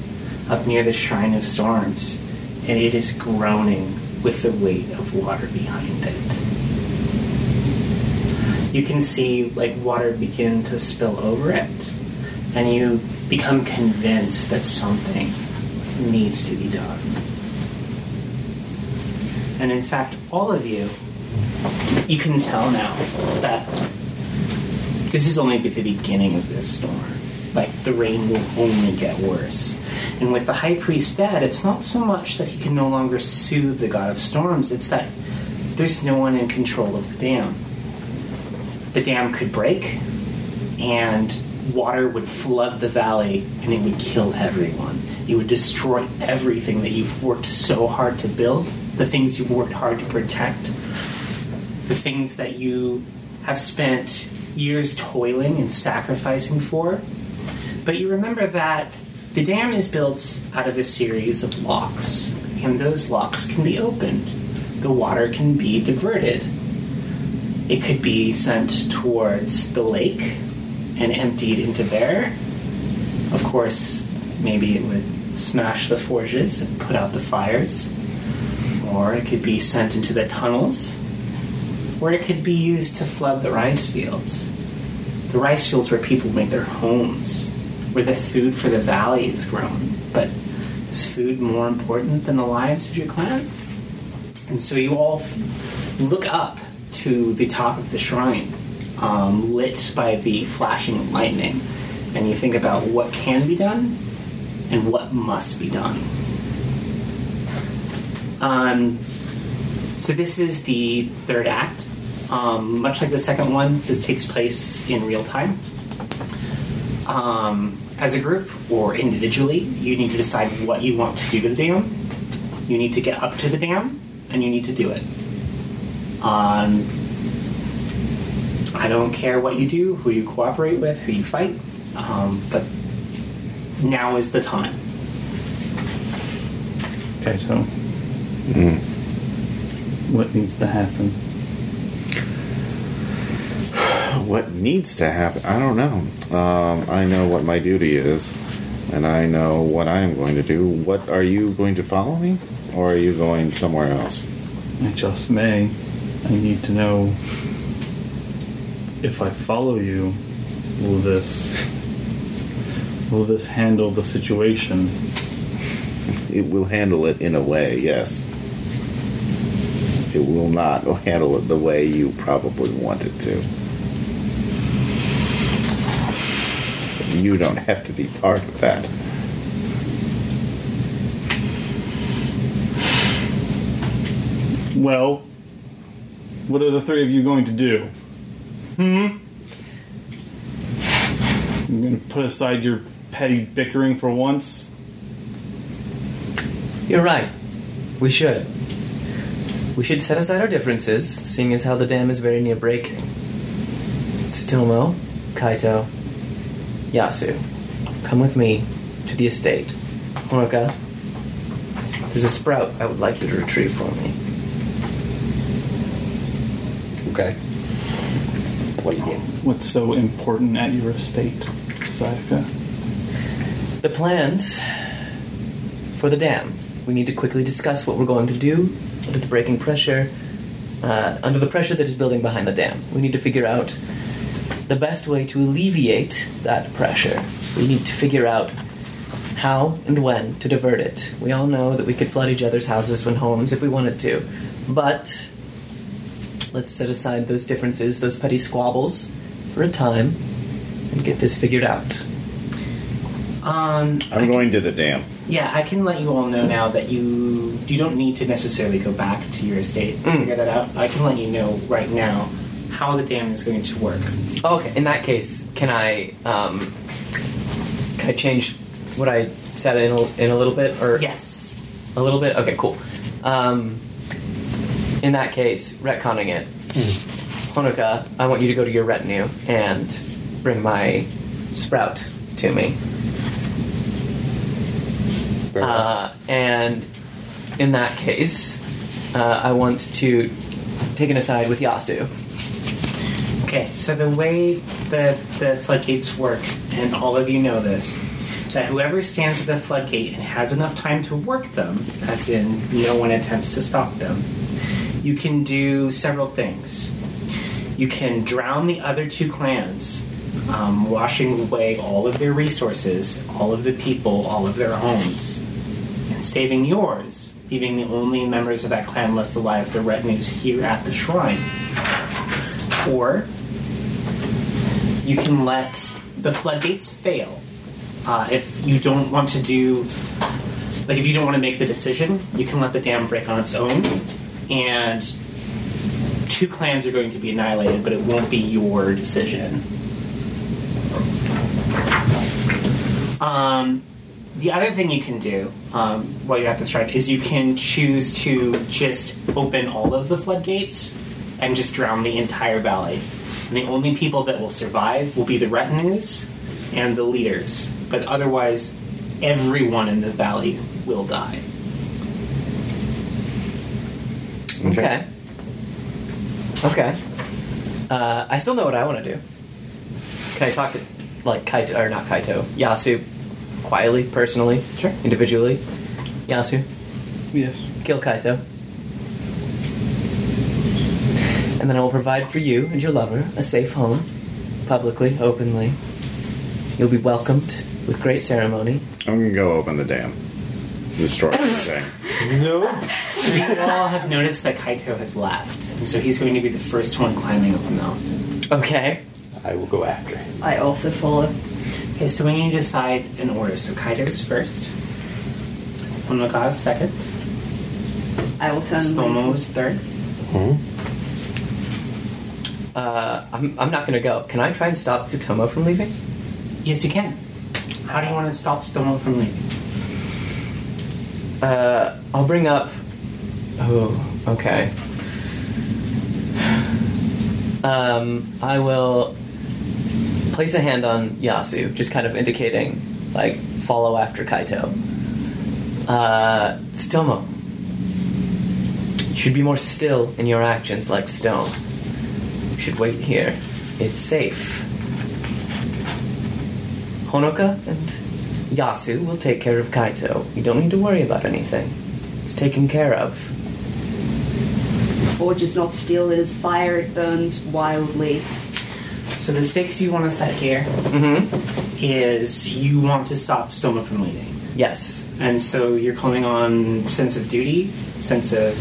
up near the Shrine of Storms, and it is groaning with the weight of water behind it. You can see like water begin to spill over it, and you become convinced that something needs to be done. And in fact, all of you, you can tell now that this is only the beginning of this storm. Like the rain will only get worse. And with the high priest dead, it's not so much that he can no longer soothe the god of storms, it's that there's no one in control of the dam. The dam could break, and water would flood the valley, and it would kill everyone. It would destroy everything that you've worked so hard to build, the things you've worked hard to protect, the things that you have spent years toiling and sacrificing for. But you remember that the dam is built out of a series of locks, and those locks can be opened. The water can be diverted. It could be sent towards the lake and emptied into there. Of course, maybe it would smash the forges and put out the fires. Or it could be sent into the tunnels. Or it could be used to flood the rice fields. The rice fields where people make their homes, where the food for the valley is grown. But is food more important than the lives of your clan? And so you all look up to the top of the shrine, um, lit by the flashing lightning, and you think about what can be done and what must be done. Um, so this is the third act. Um, much like the second one, this takes place in real time. Um, as a group or individually, you need to decide what you want to do to the dam. You need to get up to the dam, and you need to do it. Um, I don't care what you do, who you cooperate with, who you fight, um, but now is the time. Okay, so what needs to happen? What needs to happen? I don't know. Um, I know what my duty is, and I know what I am going to do. What are you going to follow me, or are you going somewhere else? I just may. I need to know if I follow you, will this will this handle the situation? It will handle it in a way, yes. It will not handle it the way you probably want it to. You don't have to be part of that. Well, what are the three of you going to do? Hmm? You're going to put aside your petty bickering for once? You're right. We should. We should set aside our differences, seeing as how the dam is very near breaking. Tsutomo, Kaito, Yasu, come with me to the estate. Honoka, there's a sprout I would like you to retrieve for me. Okay. What do you need? What's so important at your estate, Sayaka? The plans for the dam. We need to quickly discuss what we're going to do under the breaking pressure, uh, under the pressure that is building behind the dam. We need to figure out the best way to alleviate that pressure. We need to figure out how and when to divert it. We all know that we could flood each other's houses and homes if we wanted to, but let's set aside those differences, those petty squabbles, for a time, and get this figured out. Um, I I'm can- going to the dam. Yeah, I can let you all know now that you you don't need to necessarily go back to your estate to Mm. figure that out. I can let you know right now how the dam is going to work. Okay, in that case, can I um, can I change what I said in a, in a little bit, or Yes. a little bit? Okay, cool. Um, in that case, retconning it, Honoka, I want you to go to your retinue and bring my sprout to me. Uh, and in that case, uh, I want to take an aside with Yasu. Okay, so the way that the floodgates work, and all of you know this, that whoever stands at the floodgate and has enough time to work them, as in no one attempts to stop them, you can do several things. You can drown the other two clans, um, washing away all of their resources, all of the people, all of their homes, and saving yours, leaving the only members of that clan left alive, the retinues here at the shrine. Or you can let the floodgates fail. Uh, if you don't want to do, like, if you don't want to make the decision, you can let the dam break on its own, and two clans are going to be annihilated, but it won't be your decision. Um, the other thing you can do um, while you're at this shrine is you can choose to just open all of the floodgates and just drown the entire valley. And the only people that will survive will be the retinues and the leaders. But otherwise, everyone in the valley will die. Okay. Okay. Uh, I still know what I want to do. Can I talk to, like, Kaito, or not Kaito, Yasu, quietly, personally? Sure. Individually? Yasu, Yes. kill Kaito. And then I will provide for you and your lover a safe home, publicly, openly. You'll be welcomed with great ceremony. I'm gonna go open the dam. Destroy everything. No. So you all have noticed that Kaito has left, and so he's going to be the first one climbing up the mountain. Okay. I will go after him. I also follow. Okay, so we need to decide in order. So Kaito is first. Honoka is second. I will turn. Stomo is third. Hmm? Uh, I'm, I'm not gonna go. Can I try and stop Tsutomo from leaving? Yes, you can. How do you want to stop Stomo from leaving? Uh, I'll bring up. Oh, okay. Um, I will place a hand on Yasu, just kind of indicating, like, follow after Kaito. Uh, Tsutomo, you should be more still in your actions like stone. You should wait here. It's safe. Honoka and Yasu will take care of Kaito. You don't need to worry about anything. It's taken care of. Forge is not steel, it is fire, it burns wildly. So the stakes you want to set here Mm-hmm. is you want to stop Stoma from leaving. Yes. And so you're calling on sense of duty, sense of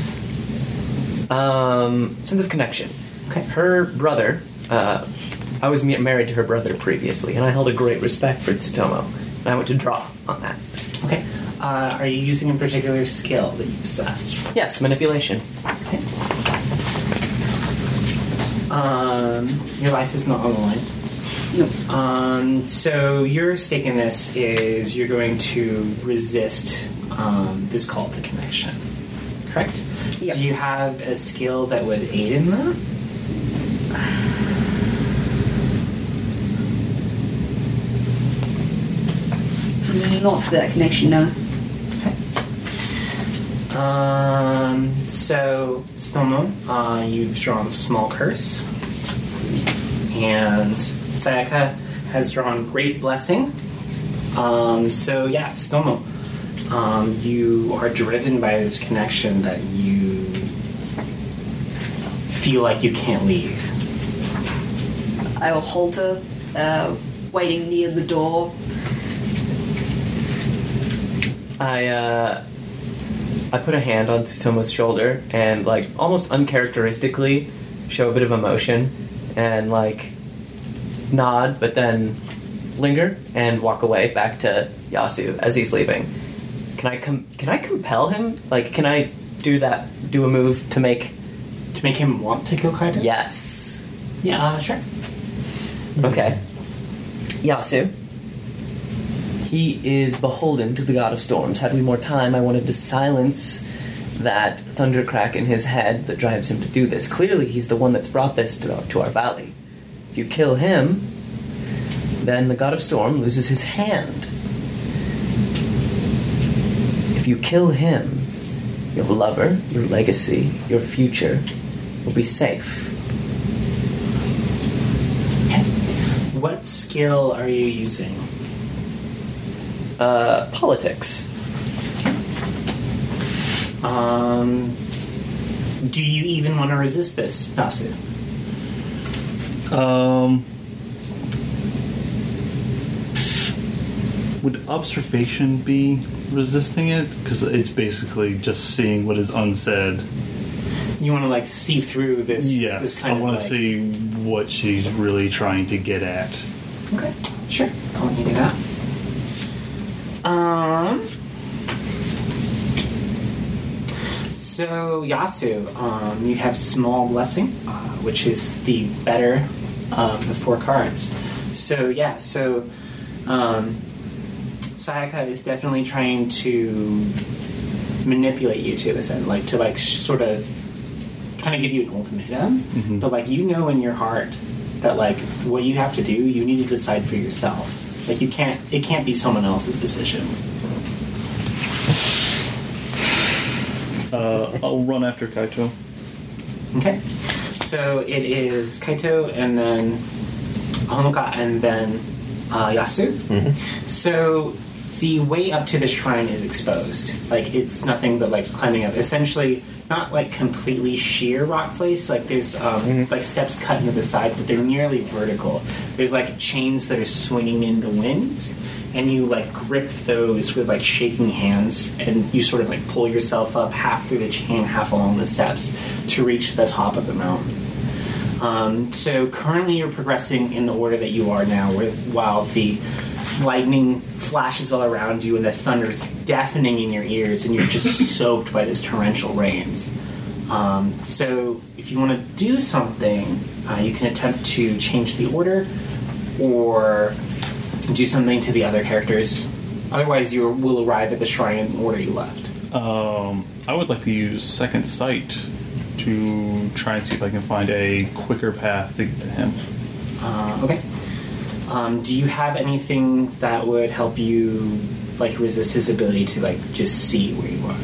Um, sense of connection. Okay. Her brother, uh, I was ma- married to her brother previously, and I held a great respect for Tsutomo. And I went to draw on that. Okay. Uh, are you using a particular skill that you possess? Yes, manipulation. Okay. Um, your life is not on the line. No. Um, so your stake in this is you're going to resist um, this call to connection. Correct? Yep. Do you have a skill that would aid in that? Not that connection, no. Um, so, Stomo, uh, you've drawn Small Curse. And Sayaka has drawn Great Blessing. Um, so, yeah, Stomo, um, you are driven by this connection that you feel like you can't leave. I will halter, uh, waiting near the door. I uh, I put a hand on Tsutomo's shoulder and like almost uncharacteristically show a bit of emotion and like nod, but then linger and walk away back to Yasu as he's leaving. Can I com- Can I compel him? Like, can I do that? Do a move to make? To make him want to kill Kaito? Yes. Yeah, uh, sure. Mm-hmm. Okay. Yasu. He is beholden to the god of storms. Had we more time, I wanted to silence that thundercrack in his head that drives him to do this. Clearly, he's the one that's brought this to, to our valley. If you kill him, then the god of storm loses his hand. If you kill him, your lover, your legacy, your future will be safe. What skill are you using? uh, politics. Um, do you even want to resist this, Yasu? Um, would observation be resisting it? Because it's basically just seeing what is unsaid. You want to like see through this? Yes, this kind I of want like, to see what she's really trying to get at. Okay, sure. I'll let you do that. Um. So Yasu, um, you have small blessing, uh, which is the better of the four cards. So yeah, so um, Sayaka is definitely trying to manipulate you to this end, like to like sort of kind of give you an ultimatum, but like you know in your heart that like what you have to do, you need to decide for yourself. Like you can't, it can't be someone else's decision. Uh, I'll run after Kaito. Okay, so it is Kaito and then Honoka and then uh, Yasu. So the way up to the shrine is exposed. Like it's nothing but like climbing up. Essentially, not like completely sheer rock face. Like there's um, like steps cut into the side, but they're nearly vertical. There's like chains that are swinging in the wind, and you like grip those with like shaking hands, and you sort of like pull yourself up half through the chain, half along the steps to reach the top of the mountain. Um, so currently, you're progressing in the order that you are now, with, while the lightning flashes all around you and the thunder is deafening in your ears, and you're just soaked by this torrential rains. Um, so, if you want to do something, uh, you can attempt to change the order or do something to the other characters. Otherwise, you will arrive at the shrine in the order you left. Um, I would like to use Second Sight to try and see if I can find a quicker path to get to him. Uh, okay. Um, do you have anything that would help you like resist his ability to like just see where you are?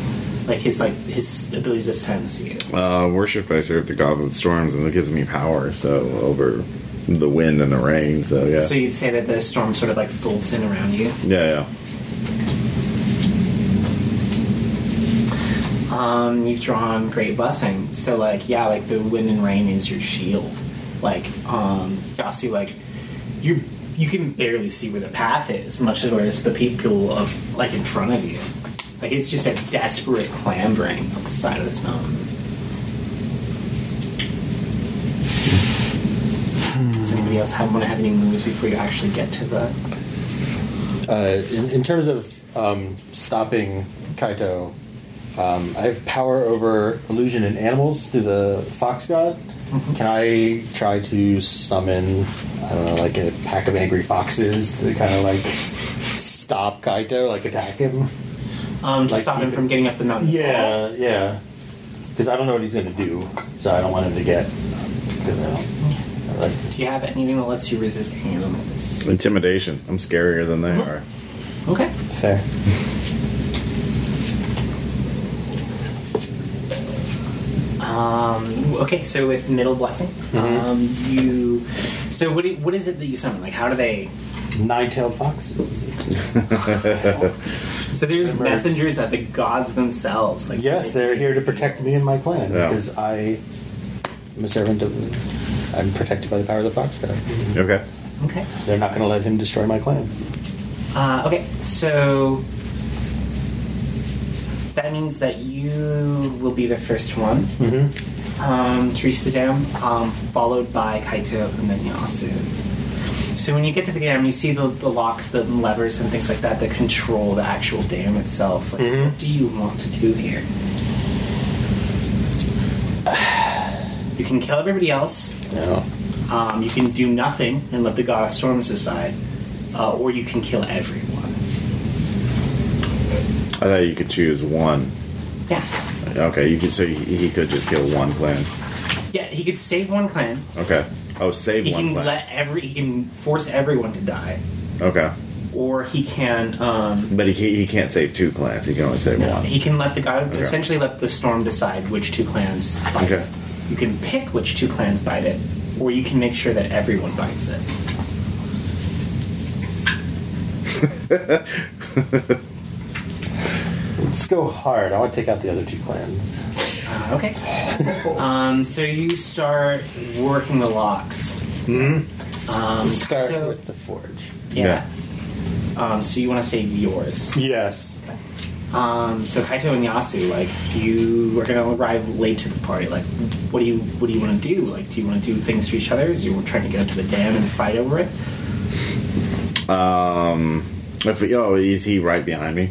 Like his like his ability to sense you. Uh, worship, I serve the god of the storms, and it gives me power. So over the wind and the rain. So yeah, So you'd say that the storm sort of like folds in around you. yeah, yeah. Um, you've drawn great blessing. So like yeah, like the wind and rain is your shield. Like um, Yasu, like you you can barely see where the path is, much less the people of like in front of you. Like it's just a desperate clambering up the side of this mountain. Does anybody else have want to have any moves before you actually get to the? Uh, in, in terms of um, stopping Kaito, um, I have power over illusion in animals through the fox god. Can I try to summon, I don't know, like a pack of angry foxes to kind of like stop Kaito, like attack him? Um, to Like stop him from getting up the mountain. Yeah, yeah. Because I don't know what he's going to do, so I don't want him to get. Because I don't. I like Do you have anything that lets you resist animals? Intimidation. I'm scarier than they are. Okay. fair. Um, okay, so with middle blessing, um, you. So what? Do, what is it that you summon? Like, how do they? Nine-tailed foxes. So there's Remember- messengers of the gods themselves. Like Yes, they're here to protect me and my clan Yeah. because I am a servant of. The, I'm protected by the power of the fox god. Okay. Okay. They're not going to let him destroy my clan. Uh, okay, so that means that you will be the first one Mm-hmm. um, to reach the dam, um, followed by Kaito and then Yasu. So when you get to the dam, you see the, the locks, the levers, and things like that that control the actual dam itself. Like, Mhm. What do you want to do here? You can kill everybody else. No. Um, you can do nothing and let the god of storms decide, uh, or you can kill everyone. I thought you could choose one. Yeah, Okay, you could. So he, he could just kill one clan. yeah. He could save one clan. Okay. Oh, save He one can clan. let every. He can force everyone to die, okay, or he can. Um, but he can't, he can't save two clans. He can only save one. he can let the god Okay. essentially let the storm decide which two clans bite Okay. it. You can pick which two clans bite it, or you can make sure that everyone bites it. Let's go hard. I want to take out the other two clans. Uh, okay. um, so you start working the locks. Mm-hmm. Um, Start so- with the forge. yeah. Um, so you want to save yours. Yes. Um, so Kaito and Yasu, like you are gonna arrive late to the party. Like, what do you what do you want to do? Like, do you want to do things to each other? Is you trying to get up to the dam and fight over it? Um, if, oh, is he right behind me?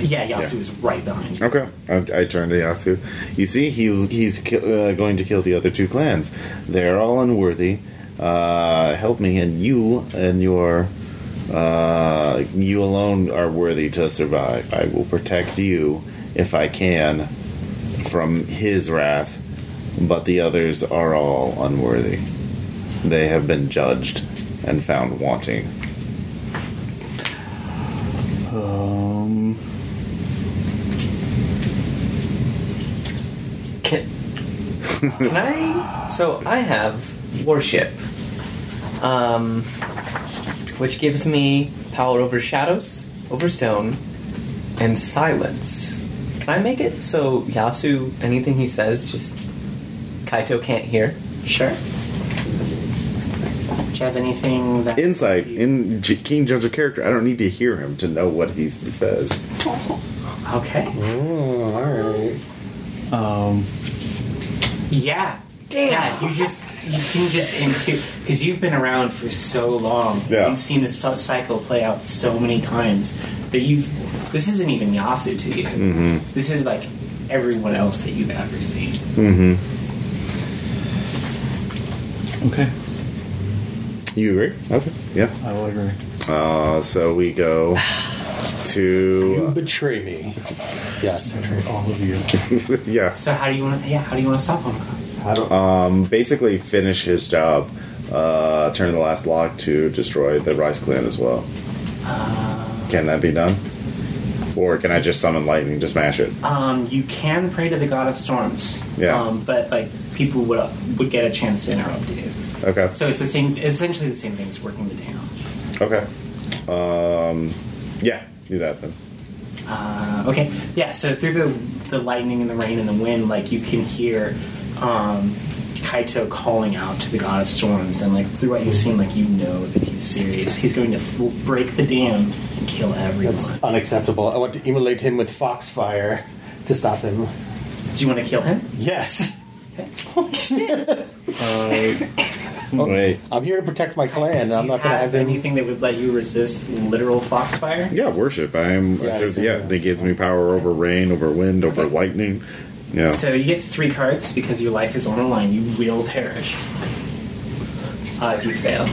Yeah, Yasu Yeah. is right behind you. Okay, I, I turn to Yasu. You see, he's he's ki- uh, going to kill the other two clans. They're all unworthy. Uh, help me, and you and your uh, you alone are worthy to survive. I will protect you if I can from his wrath, but the others are all unworthy. They have been judged and found wanting. Um, Can, can I? So I have worship, um, which gives me power over shadows, over stone, and silence. Can I make it so Yasu, anything he says, just Kaito can't hear? Sure. Do you have anything that Insight you- in J- King Judge of Character. I don't need to hear him to know what he says. Okay. Oh, all right. um, Yeah. Yeah, you just you can just into because you've been around for so long. Yeah. You've seen this cycle play out so many times that you've. This isn't even Yasu to you. Mm-hmm. This is like everyone else that you've ever seen. Mm-hmm. okay, You agree? Okay. Yeah. I will agree. Uh, so we go You betray me. Yes. Betray all of you. yeah. So how do you want to? Yeah, how do you want to stop him? How do, Um, basically finish his job. Uh, turn the last lock to destroy the Rice Clan as well. Can that be done? Or can I just summon lightning to smash it? Um, you can pray to the god of storms. Yeah. Um, but like people would would get a chance to interrupt you. Okay. So it's the same, essentially the same thing as working the dam. Okay. Um, yeah, do that then. Uh, okay, yeah. So through the the lightning and the rain and the wind, like you can hear um, Kaito calling out to the god of storms, and like through what you've seen, like you know that he's serious. He's going to fl- break the dam and kill everyone. that's unacceptable. I want to immolate him with foxfire to stop him. Do you want to kill him? Yes. Okay. Holy shit! Uh, Wait. I'm here to protect my clan. Do I'm not going to have him. anything that would let you resist literal foxfire. Yeah, worship. I'm. Yeah, Yeah, I see yeah that. they gives me power over rain, over wind, over lightning. Yeah. So you get three cards because your life is on the line. You will perish uh, if you fail.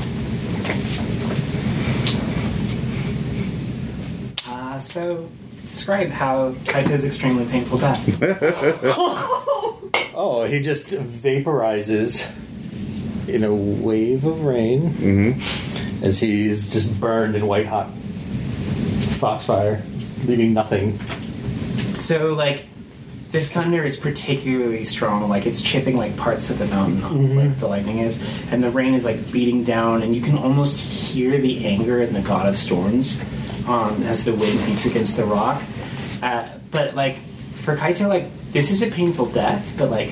Uh, so describe how Kaito's extremely painful death. Oh, he just vaporizes in a wave of rain mm-hmm. as he's just burned in white hot foxfire, leaving nothing. so like this thunder is particularly strong. Like it's chipping like parts of the mountain off, like the lightning is, and the rain is like beating down, and you can almost hear the anger in the god of storms um, as the wind beats against the rock. Uh, but like for Kaito, like this is a painful death, but like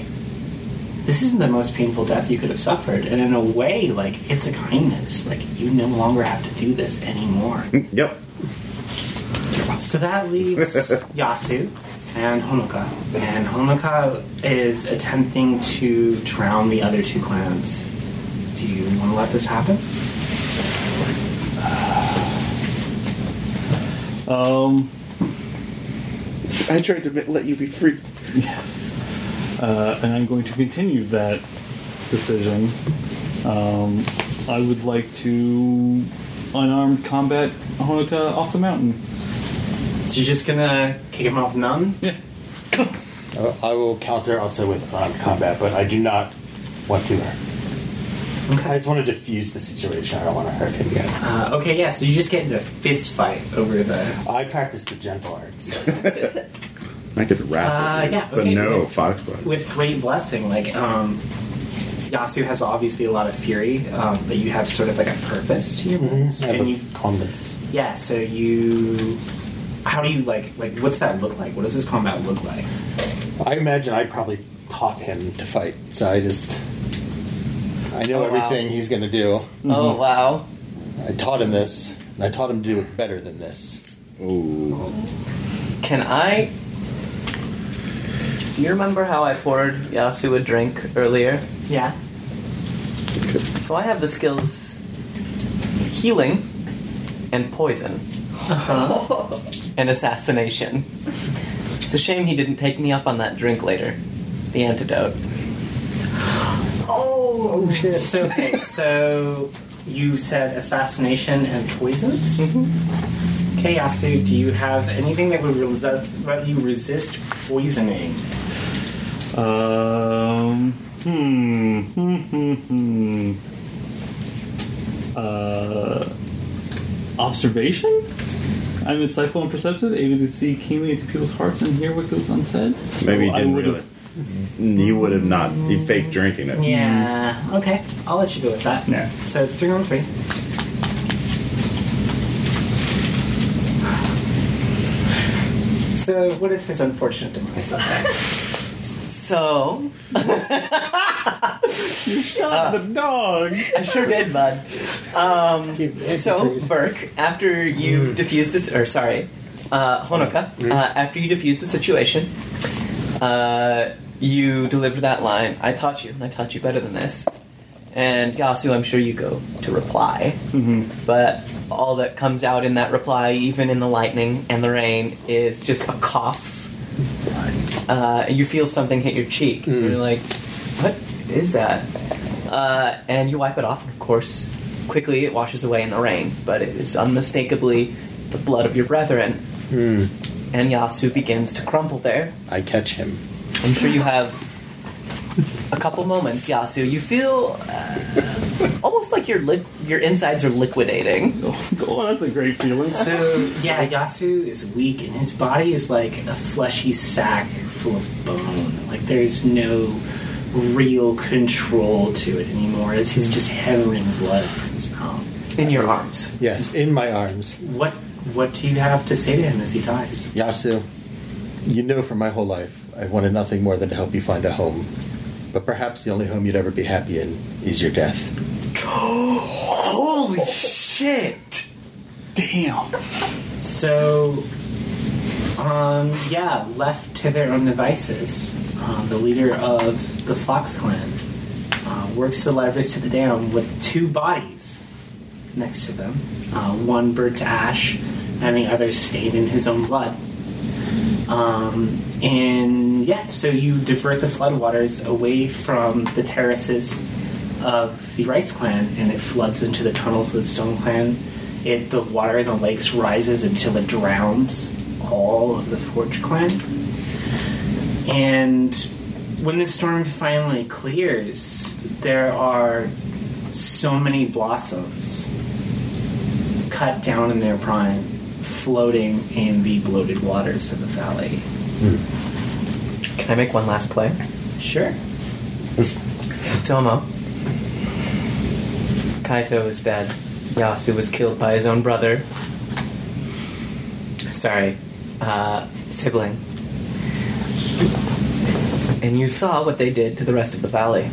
this isn't the most painful death you could have suffered, and in a way, like it's a kindness. Like you no longer have to do this anymore. Yep. So that leaves Yasu and Honoka. And Honoka is attempting to drown the other two clans. Do you want to let this happen? Um, I tried to let you be free. yes. Uh, and I'm going to continue that decision. Um, I would like to unarmed combat Honoka off the mountain. So you're just gonna kick him off none? Yeah. Uh, I will counter also with armed combat, but I do not want to. I just want to diffuse the situation. I don't want to hurt him yet. Uh, okay, yeah, so you just get into a fist fight over the. I practice the gentle arts. I could wrestle, Uh, you, yeah, but okay, no with- foxbite. With great blessing, like, um. Yasu has obviously a lot of fury, um, but you have sort of like a purpose to your moves, I have and a you calmness. yeah. So you, how do you like like what's that look like? What does this combat look like? I imagine I probably taught him to fight, so I just I know Oh, wow. everything he's going to do. Oh mm-hmm. wow. I taught him this, and I taught him to do it better than this. Ooh. Can I? Do you remember how I poured Yasu a drink earlier? Yeah. So I have the skills healing and poison and assassination. It's a shame he didn't take me up on that drink later. The antidote. Oh, shit. So okay, so you said assassination and poisons. Okay, Yasu, do you have anything that would resist, let you resist poisoning? Um. Hmm. Hmm. Hmm. Hmm. Uh. Observation. I'm insightful and perceptive, able to see keenly into people's hearts and hear what goes unsaid. So Maybe he I didn't would've- really. He would have not. He faked drinking it. Yeah. Okay, I'll let you go with that. Yeah. So it's three on three. So what is his unfortunate demise? So you Shot the dog. I sure did, bud. Um, so. Burke, after you defuse this, or sorry, uh, Honoka, uh, after you defuse the situation, uh, you deliver that line. I taught you, and I taught you better than this. And Yasu, I'm sure you go to reply, but all that comes out in that reply, even in the lightning and the rain, is just a cough. Uh, and you feel something hit your cheek. And you're like, "What is that?" Uh, and you wipe it off, and of course, quickly it washes away in the rain. But it is unmistakably the blood of your brethren. And Yasu begins to crumple there. I catch him. I'm sure you have a couple moments, Yasu. You feel uh, almost like your li- your insides are liquidating. Oh, that's a great feeling. So yeah, Yasu is weak, and his body is like a fleshy sack full of bone. Like there's no real control to it anymore, as he's just hammering blood from his mouth. In your arms. Yes, in my arms. What what do you have to say to him as he dies? Yasu, you know for my whole life I've wanted nothing more than to help you find a home. But perhaps the only home you'd ever be happy in is your death. Holy shit! Damn. So, um, yeah, left to their own devices, um, the leader of the Fox clan uh, works the levers to the dam with two bodies next to them, uh, one burnt to ash, and the other stained in his own blood. Um, and yeah, so you divert the floodwaters away from the terraces of the Rice Clan, and it floods into the tunnels of the Stone Clan. It the water in the lakes rises until it drowns all of the Forge Clan. And when the storm finally clears, there are so many blossoms cut down in their prime, floating in the bloated waters of the valley. Can I make one last play? Sure. Tomo. Kaito is dead. Yasu was killed by his own brother. Sorry, uh, sibling. And you saw what they did to the rest of the valley.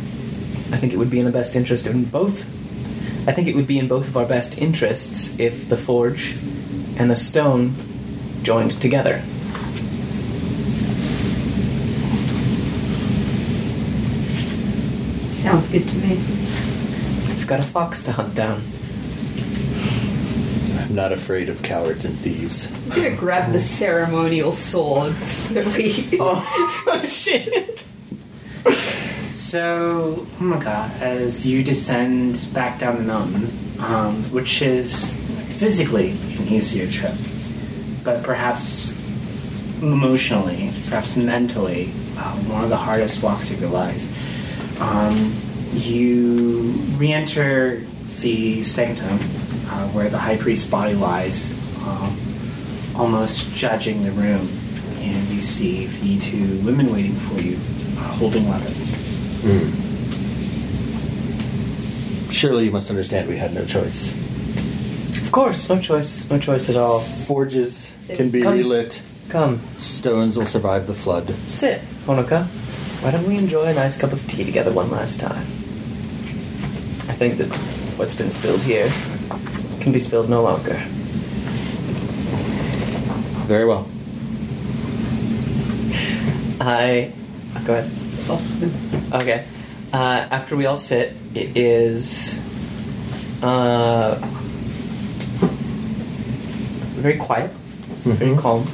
I think it would be in the best interest of both. I think it would be in both of our best interests if the forge and the stone joined together. Sounds good to me. I've got a fox to hunt down. I'm not afraid of cowards and thieves. I'm gonna grab the ceremonial sword that we. Oh shit! So, Honoka, as you descend back down the mountain, um, which is physically an easier trip, but perhaps emotionally, perhaps mentally, uh, one of the hardest walks of your lives, um, you re enter the sanctum uh, where the high priest's body lies, um, almost judging the room, and you see the two women waiting for you, uh, holding weapons. Surely you must understand we had no choice. Of course, no choice, no choice at all. Forges can be Come. relit. Come, Stones will survive the flood. sit, Honoka. Why don't we enjoy a nice cup of tea together one last time? I think that what's been spilled here can be spilled no longer. Very well. I go ahead. Okay. Uh, after we all sit, it is uh, very quiet, very Mhm. calm.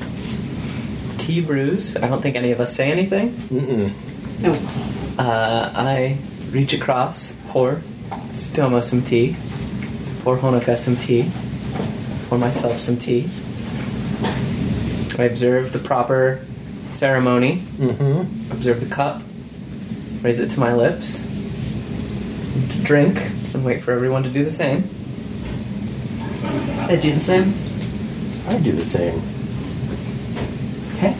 Tea brews. I don't think any of us say anything. Mm-mm. No. Uh, I reach across, pour Tsutomo some tea, pour Honoka some tea, pour myself some tea. I observe the proper ceremony, Mm-hmm. observe the cup, raise it to my lips, drink, and wait for everyone to do the same. I do the same. I do the same. Okay.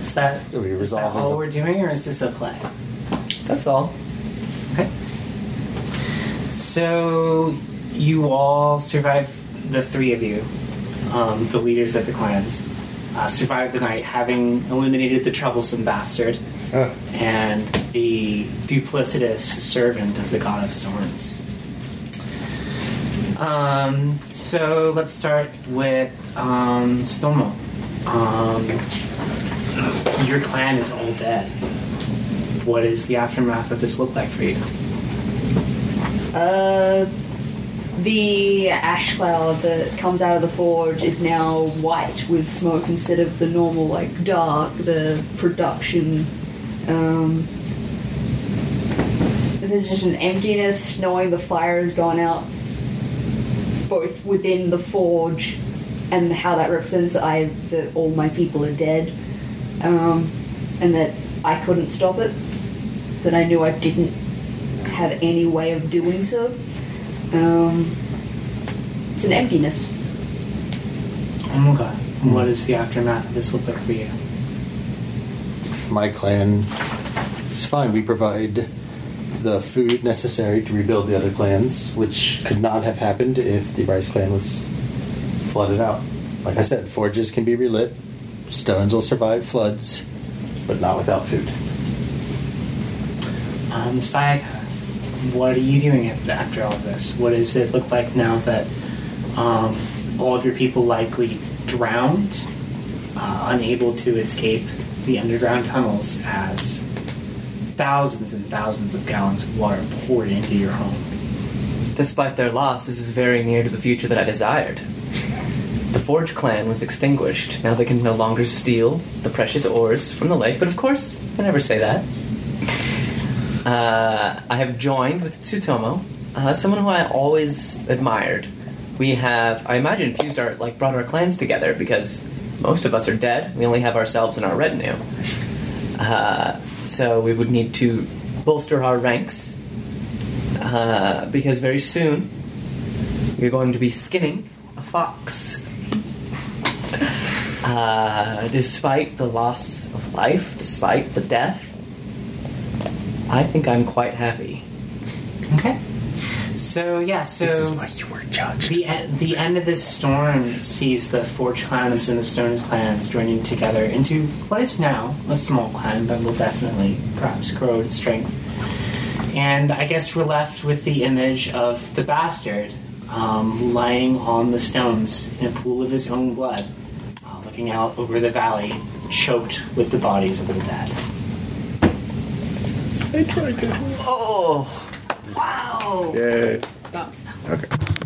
Is that, Are we is that resolving? all we're doing, or is this a play? That's all. Okay. So you all survive, the three of you, um, the leaders of the clans, uh, survive the night, having eliminated the troublesome bastard Uh, and the duplicitous servant of the god of storms. Um, so let's start with um, Tsutomo. Um, your clan is all dead. What does the aftermath of this look like for you? Uh, the ash cloud that comes out of the forge is now white with smoke instead of the normal, like, dark, the production. Um, there's just an emptiness knowing the fire has gone out, both within the forge and how that represents I that all my people are dead, um, and that I couldn't stop it. That I knew I didn't have any way of doing so. Um, it's an emptiness. Oh my god. What does the aftermath of this look like for you? My clan is fine. We provide the food necessary to rebuild the other clans, which could not have happened if the Rice clan was flooded out. Like I said, forges can be relit, stones will survive floods, but not without food. Um, Sayaka, what are you doing after all this? What does it look like now that um, all of your people likely drowned, uh, unable to escape the underground tunnels as thousands and thousands of gallons of water poured into your home? Despite their loss, this is very near to the future that I desired. The Forge clan was extinguished. Now they can no longer steal the precious ores from the lake, but of course, I never say that. Uh, I have joined with Tsutomo, uh, someone who I always admired. We have, I imagine, fused our, like, brought our clans together because most of us are dead. We only have ourselves and our retinue. Uh, so we would need to bolster our ranks uh, because very soon you're going to be skinning a fox. Uh, despite the loss of life, despite the death, I think I'm quite happy. Okay. So yeah, so you were judged. the e- the end of this storm sees the Forge clans and the Stone clans joining together into what is now a small clan, but will definitely perhaps grow in strength. And I guess we're left with the image of the bastard um, lying on the stones in a pool of his own blood, uh, looking out over the valley, choked with the bodies of the dead. I tried to. Oh, Wow! Yay. Stop. Okay.